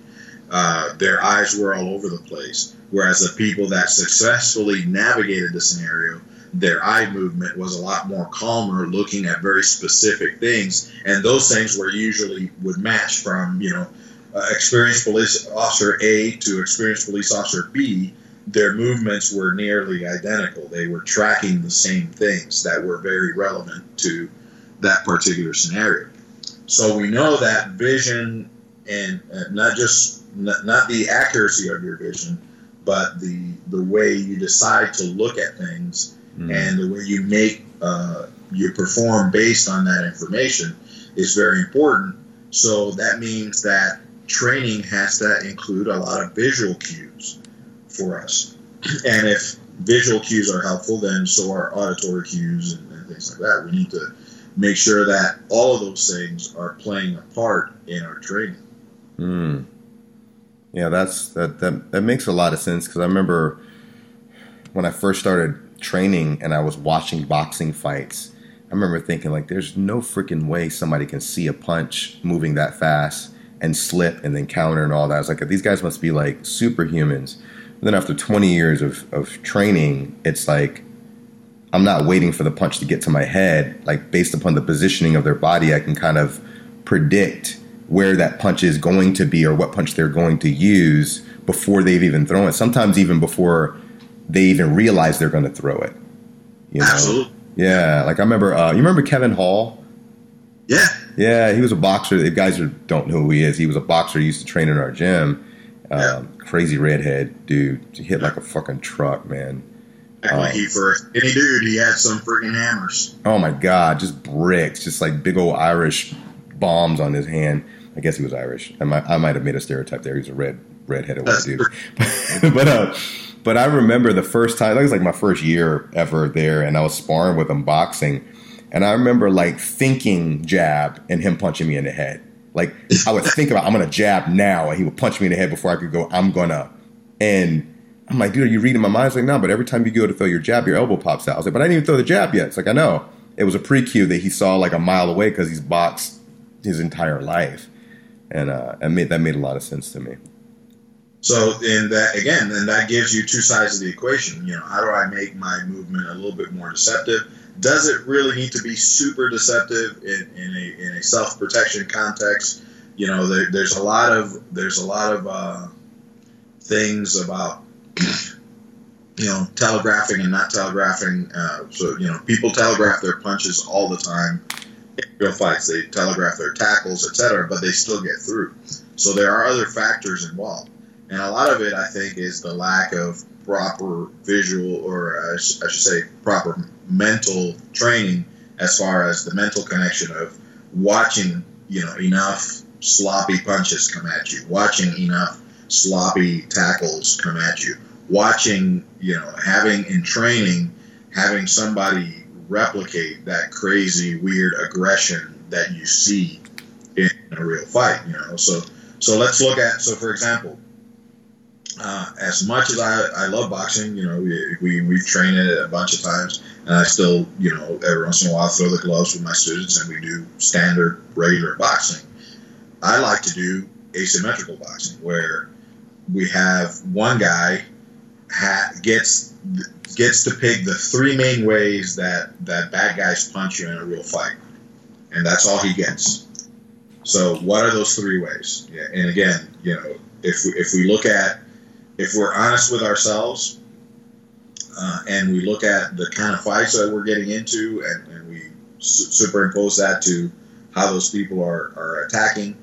uh, their eyes were all over the place. Whereas the people that successfully navigated the scenario, their eye movement was a lot more calmer, looking at very specific things, and those things were usually would match from you know uh, experienced police officer A to experienced police officer B. Their movements were nearly identical. They were tracking the same things that were very relevant to that particular scenario. So we know that vision and uh, not just not, not the accuracy of your vision, but the the way you decide to look at things mm. and the way you make uh, you perform based on that information is very important. So that means that training has to include a lot of visual cues for us. And if visual cues are helpful, then so are auditory cues and, and things like that. We need to make sure that all of those things are playing a part in our training. Mm. Yeah, that's that that that makes a lot of sense because I remember when I first started training and I was watching boxing fights. I remember thinking like, there's no freaking way somebody can see a punch moving that fast and slip and then counter and all that. I was like, these guys must be like superhumans. And then after 20 years of, of training, it's like I'm not waiting for the punch to get to my head. Like based upon the positioning of their body, I can kind of predict where that punch is going to be or what punch they're going to use before they've even thrown it. Sometimes even before they even realize they're going to throw it. You know? Absolutely. Yeah, like I remember. Uh, you remember Kevin Hall? Yeah. Yeah, he was a boxer. If guys don't know who he is, he was a boxer. He used to train in our gym. Um. Crazy redhead dude. He hit like a fucking truck, man. Um, he for any dude, he had some freaking hammers. Oh my god, just bricks, just like big old Irish bombs on his hand. I guess he was Irish. I might, I might have made a stereotype there. He was a red, redheaded white dude. but, uh, but I remember the first time. That was like my first year ever there, and I was sparring with him boxing, and I remember like thinking jab and him punching me in the head. Like I would think about I'm gonna jab now, and he would punch me in the head before I could go. I'm gonna, and I'm like, dude, are you reading my mind? It's like, no, but every time you go to throw your jab, your elbow pops out. I was like, but I didn't even throw the jab yet. It's like I know it was a pre cue that he saw like a mile away because he's boxed his entire life and uh, and made that made a lot of sense to me. So, and that again, then that gives you two sides of the equation. You know, how do I make my movement a little bit more deceptive? Does it really need to be super deceptive in, in a, a self protection context? You know, there, there's a lot of there's a lot of uh, things about you know telegraphing and not telegraphing. Uh, so you know, people telegraph their punches all the time in real fights. They telegraph their tackles, etc., but they still get through. So there are other factors involved, and a lot of it, I think, is the lack of proper visual, or I should say, proper mental training as far as the mental connection of watching, you know, enough sloppy punches come at you, watching enough sloppy tackles come at you, watching, you know, having in training, having somebody replicate that crazy, weird aggression that you see in a real fight. You know, so so let's look at so for example, uh, as much as I, I love boxing, you know, we, we we've trained it a bunch of times, and I still, you know, every once in a while throw the gloves with my students, and we do standard regular boxing. I like to do asymmetrical boxing where we have one guy ha- gets gets to pick the three main ways that that bad guys punch you in a real fight, and that's all he gets. So, what are those three ways? Yeah, and again, you know, if we, if we look at if we're honest with ourselves, uh, and we look at the kind of fights that we're getting into, and, and we su- superimpose that to how those people are are attacking.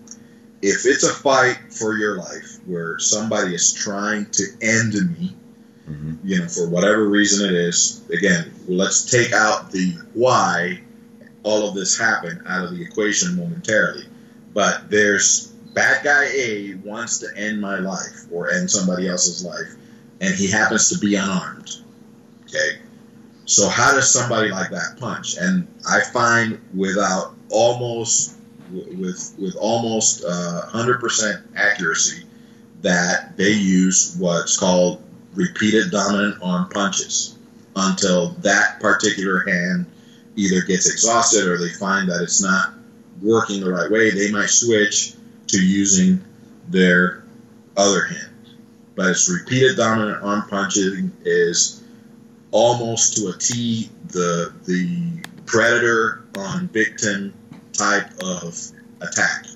If it's a fight for your life where somebody is trying to end me, mm-hmm. you know, for whatever reason it is, again, let's take out the why all of this happened out of the equation momentarily. But there's bad guy A wants to end my life or end somebody else's life, and he happens to be unarmed. Okay. So how does somebody like that punch? And I find without almost with with almost uh, hundred uh, percent accuracy that they use what's called repeated dominant arm punches until that particular hand either gets exhausted or they find that it's not working the right way. They might switch to using their other hand, but it's repeated dominant arm punching is almost to a T the the predator on victim type of attack.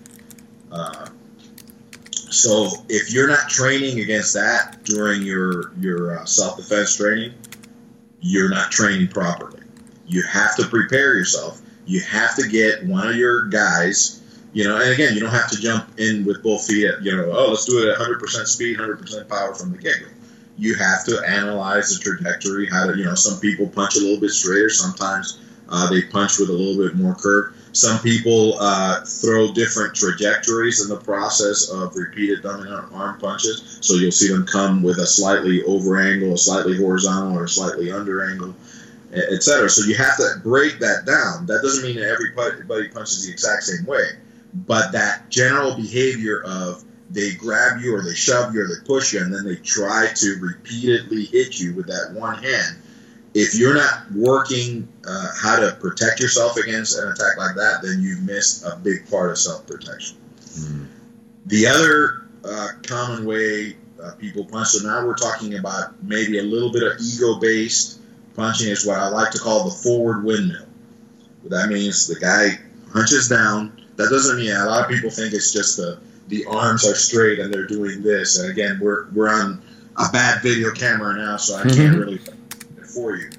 Uh, so if you're not training against that during your your uh, self defense training, you're not training properly. You have to prepare yourself. You have to get one of your guys. You know, and again, you don't have to jump in with both feet. At, you know, oh, let's do it at 100% speed, 100% power from the get go you have to analyze the trajectory. How to, you know, some people punch a little bit straighter. Sometimes uh, they punch with a little bit more curve. Some people uh, throw different trajectories in the process of repeated dominant arm punches. So you'll see them come with a slightly over angle, a slightly horizontal, or a slightly under angle, etc. So you have to break that down. That doesn't mean that everybody punches the exact same way, but that general behavior of they grab you or they shove you or they push you and then they try to repeatedly hit you with that one hand. If you're not working uh, how to protect yourself against an attack like that, then you've missed a big part of self protection. Mm. The other uh, common way uh, people punch, so now we're talking about maybe a little bit of ego based punching, is what I like to call the forward windmill. That means the guy punches down. That doesn't mean a lot of people think it's just the the arms are straight and they're doing this. And again, we're we're on a bad video camera now, so I can't mm-hmm. really for you.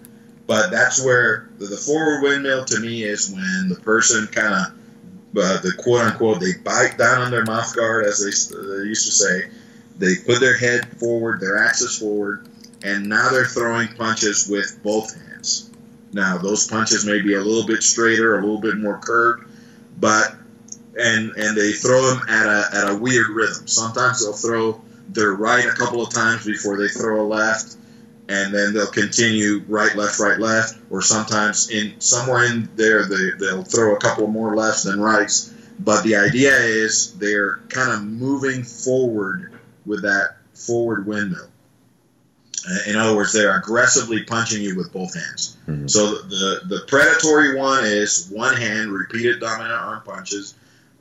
But that's where the, the, forward windmill to me is when the person kind of uh, the quote unquote they bite down on their mouth guard, as they, they used to say. They put their head forward, their axis forward, and now they're throwing punches with both hands. Now those punches may be a little bit straighter, a little bit more curved, but and and they throw them at a at a weird rhythm. Sometimes they'll throw their right a couple of times before they throw a left, and then they'll continue right left right left. Or sometimes in somewhere in there they they'll throw a couple more lefts than rights. But the idea is they're kind of moving forward with that forward windmill. In other words, they're aggressively punching you with both hands. Mm-hmm. So the the predatory one is one hand, repeated dominant arm punches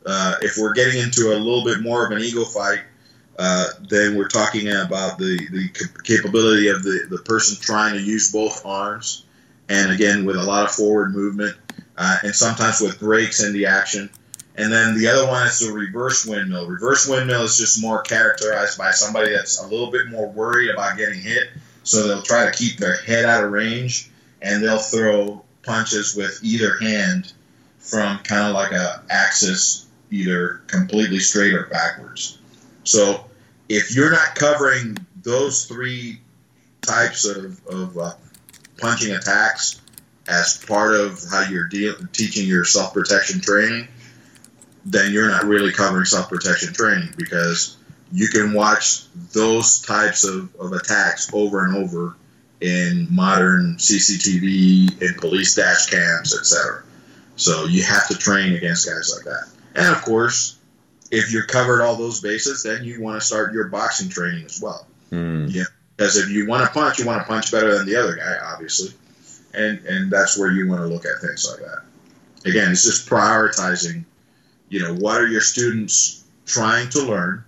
uh, if we're getting into a little bit more of an ego fight, uh, then we're talking about the, the capability of the, the person trying to use both arms, and again with a lot of forward movement, uh, and sometimes with breaks in the action. And then the other one is the reverse windmill. Reverse windmill is just more characterized by somebody that's a little bit more worried about getting hit, so they'll try to keep their head out of range, and they'll throw punches with either hand from kind of like a axis either completely straight or backwards. So if you're not covering those three types of, of uh, punching attacks as part of how you're deal- teaching your self protection training, then you're not really covering self protection training because you can watch those types of, of attacks over and over in modern CCTV, in police dash cams, etc. So you have to train against guys like that. And of course, if you're covered all those bases, then you want to start your boxing training as well. Mm. Yeah, because if you want to punch, you want to punch better than the other guy, obviously, and and that's where you want to look at things like that. Again, it's just prioritizing, you know, what are your students trying to learn?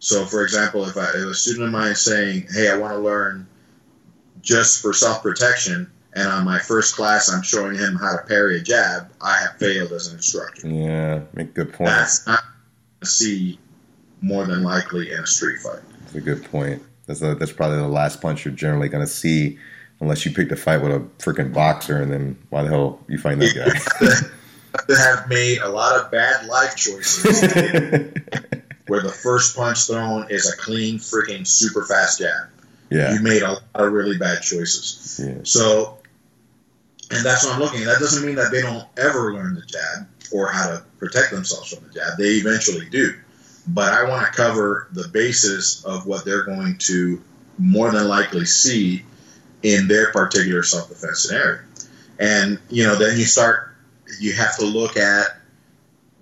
So, for example, if, I, if a student of mine is saying, "Hey, I want to learn just for self protection," and on my first class I'm showing him how to parry a jab, I have failed as an instructor. Yeah, make good point. That's not to see more than likely in a street fight. That's a good point. That's a, that's probably the last punch you're generally going to see, unless you pick a fight with a freaking boxer, and then why the hell you find that guy? have made a lot of bad life choices where the first punch thrown is a clean, freaking super fast jab. yeah, You made a lot of really bad choices. yeah, So, and that's what I'm looking at. That doesn't mean that they don't ever learn the jab or how to protect themselves from the jab. They eventually do. But I want to cover the basis of what they're going to more than likely see in their particular self defense scenario. And, you know, then you start, you have to look at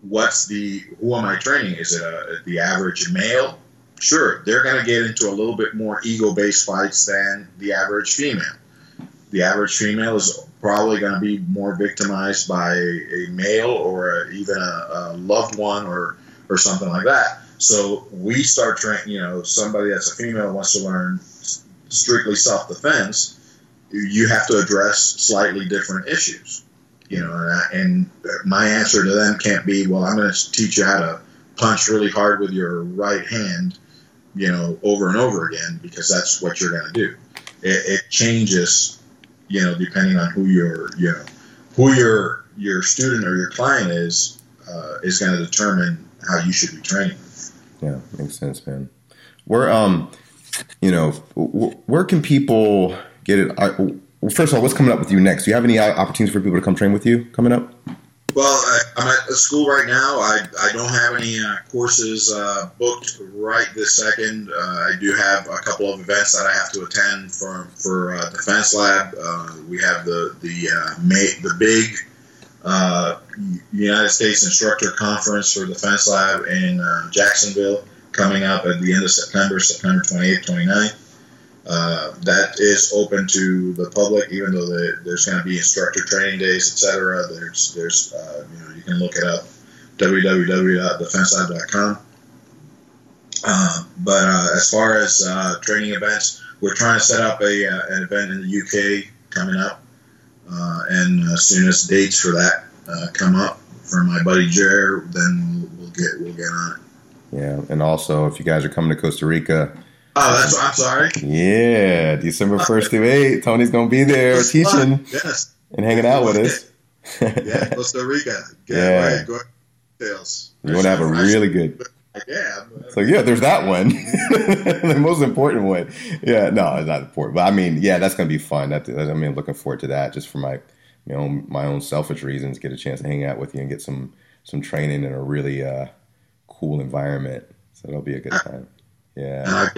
what's the, who am I training? Is it a, the average male? Sure, they're going to get into a little bit more ego based fights than the average female the average female is probably going to be more victimized by a, male or a, even a, a loved one or or something like that. So we start training. You know, somebody that's a female wants to learn strictly self defense. You have to address slightly different issues. You know, and, I, and my answer to them can't be, well, I'm going to teach you how to punch really hard with your right hand. You know, over and over again because that's what you're going to do. It, it changes you know, depending on who your, you know, who your your student or your client is, uh, is going to determine how you should be training. yeah. Makes sense, man. Where um, you know, where can people get it? I, well, first of all, what's coming up with you next? Do you have any opportunities for people to come train with you coming up? Well, I, I'm at school right now. I, I don't have any uh, courses uh, booked right this second. Uh, I do have a couple of events that I have to attend for for uh, Defense Lab. Uh, we have the the uh, May, the big United States Instructor Conference for Defense Lab in Jacksonville coming up at the end of September, September 28th, 29th. Uh, that is open to the public, even though the, there's going to be instructor training days, etc. There's, there's, uh, you know, you can look it up, www.defenselab.com. Uh, but uh, as far as uh, training events, we're trying to set up a an event in the UK coming up, and as soon as dates for that come up for my buddy Jer, then we'll get we'll get on it. Yeah, and also if you guys are coming to Costa Rica, Oh, that's I'm sorry. yeah, December first through eight, Tony's gonna be there teaching Yes. and hanging out with us. Yeah, Costa Rica. Get Yeah. right, go details. You want to have a really good. Yeah. So yeah, there's that one, the most important one. Yeah, no, it's not important, but I mean, yeah, that's gonna be fun. That I mean, looking forward to that just for my my own my own selfish reasons. Get a chance to hang out with you and get some some training in a really uh, cool environment. So it'll be a good time. And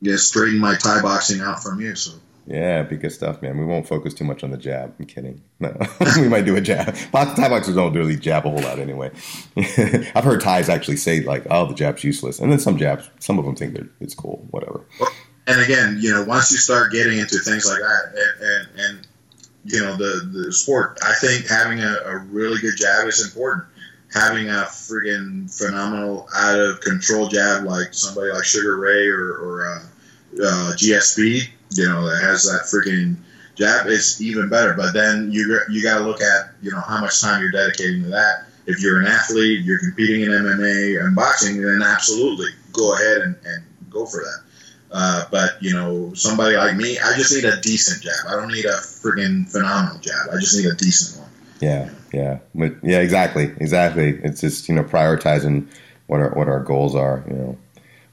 Yeah, straighten my Thai boxing out from you. So yeah, be good stuff, man. We won't focus too much on the jab. I'm kidding. No, we might do a jab. Box, Thai boxers don't really jab a whole lot anyway. I've heard Thais actually say like, "Oh, the jab's useless," and then some jabs, some of them think that it's cool. Whatever. and again, you know, once you start getting into things like that, and and, and you know the the sport, I think having a, a really good jab is important. Having a friggin' phenomenal out of control jab like somebody like Sugar Ray or, or uh, uh, GSP, you know, that has that freaking jab it's even better. But then you you got to look at you know how much time you're dedicating to that. If you're an athlete, you're competing in MMA and boxing, then absolutely go ahead and, and go for that. Uh, but you know, somebody like me, I just need a decent jab. I don't need a freaking phenomenal jab. I just need a decent one. Yeah, yeah, but yeah, exactly, exactly. It's just you know prioritizing what our what our goals are. You know,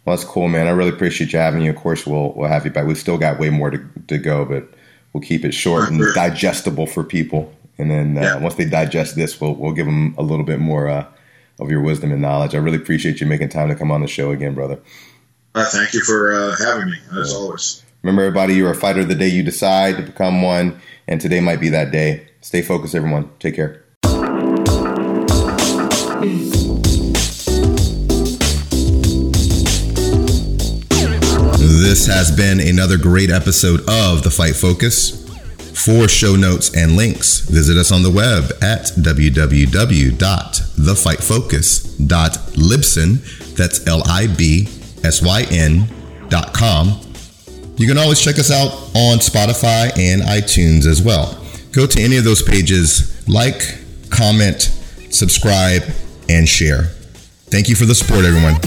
well, that's cool, man. I really appreciate you having you. Of course, we'll we'll have you back. We've still got way more to to go, but we'll keep it short and digestible for people. And then uh, Yeah. once they digest this, we'll we'll give them a little bit more uh, of your wisdom and knowledge. I really appreciate you making time to come on the show again, brother. Uh, thank you for uh, having me, as always. Remember, everybody, you're a fighter the day you decide to become one, and today might be that day. Stay focused, everyone. Take care. This has been another great episode of The Fight Focus. For show notes and links, visit us on the web at www.thefightfocus.libsyn, that's L-I-B-S-Y-N dot com. You can always check us out on Spotify and iTunes as well. Go to any of those pages, like, comment, subscribe, and share. Thank you for the support, everyone.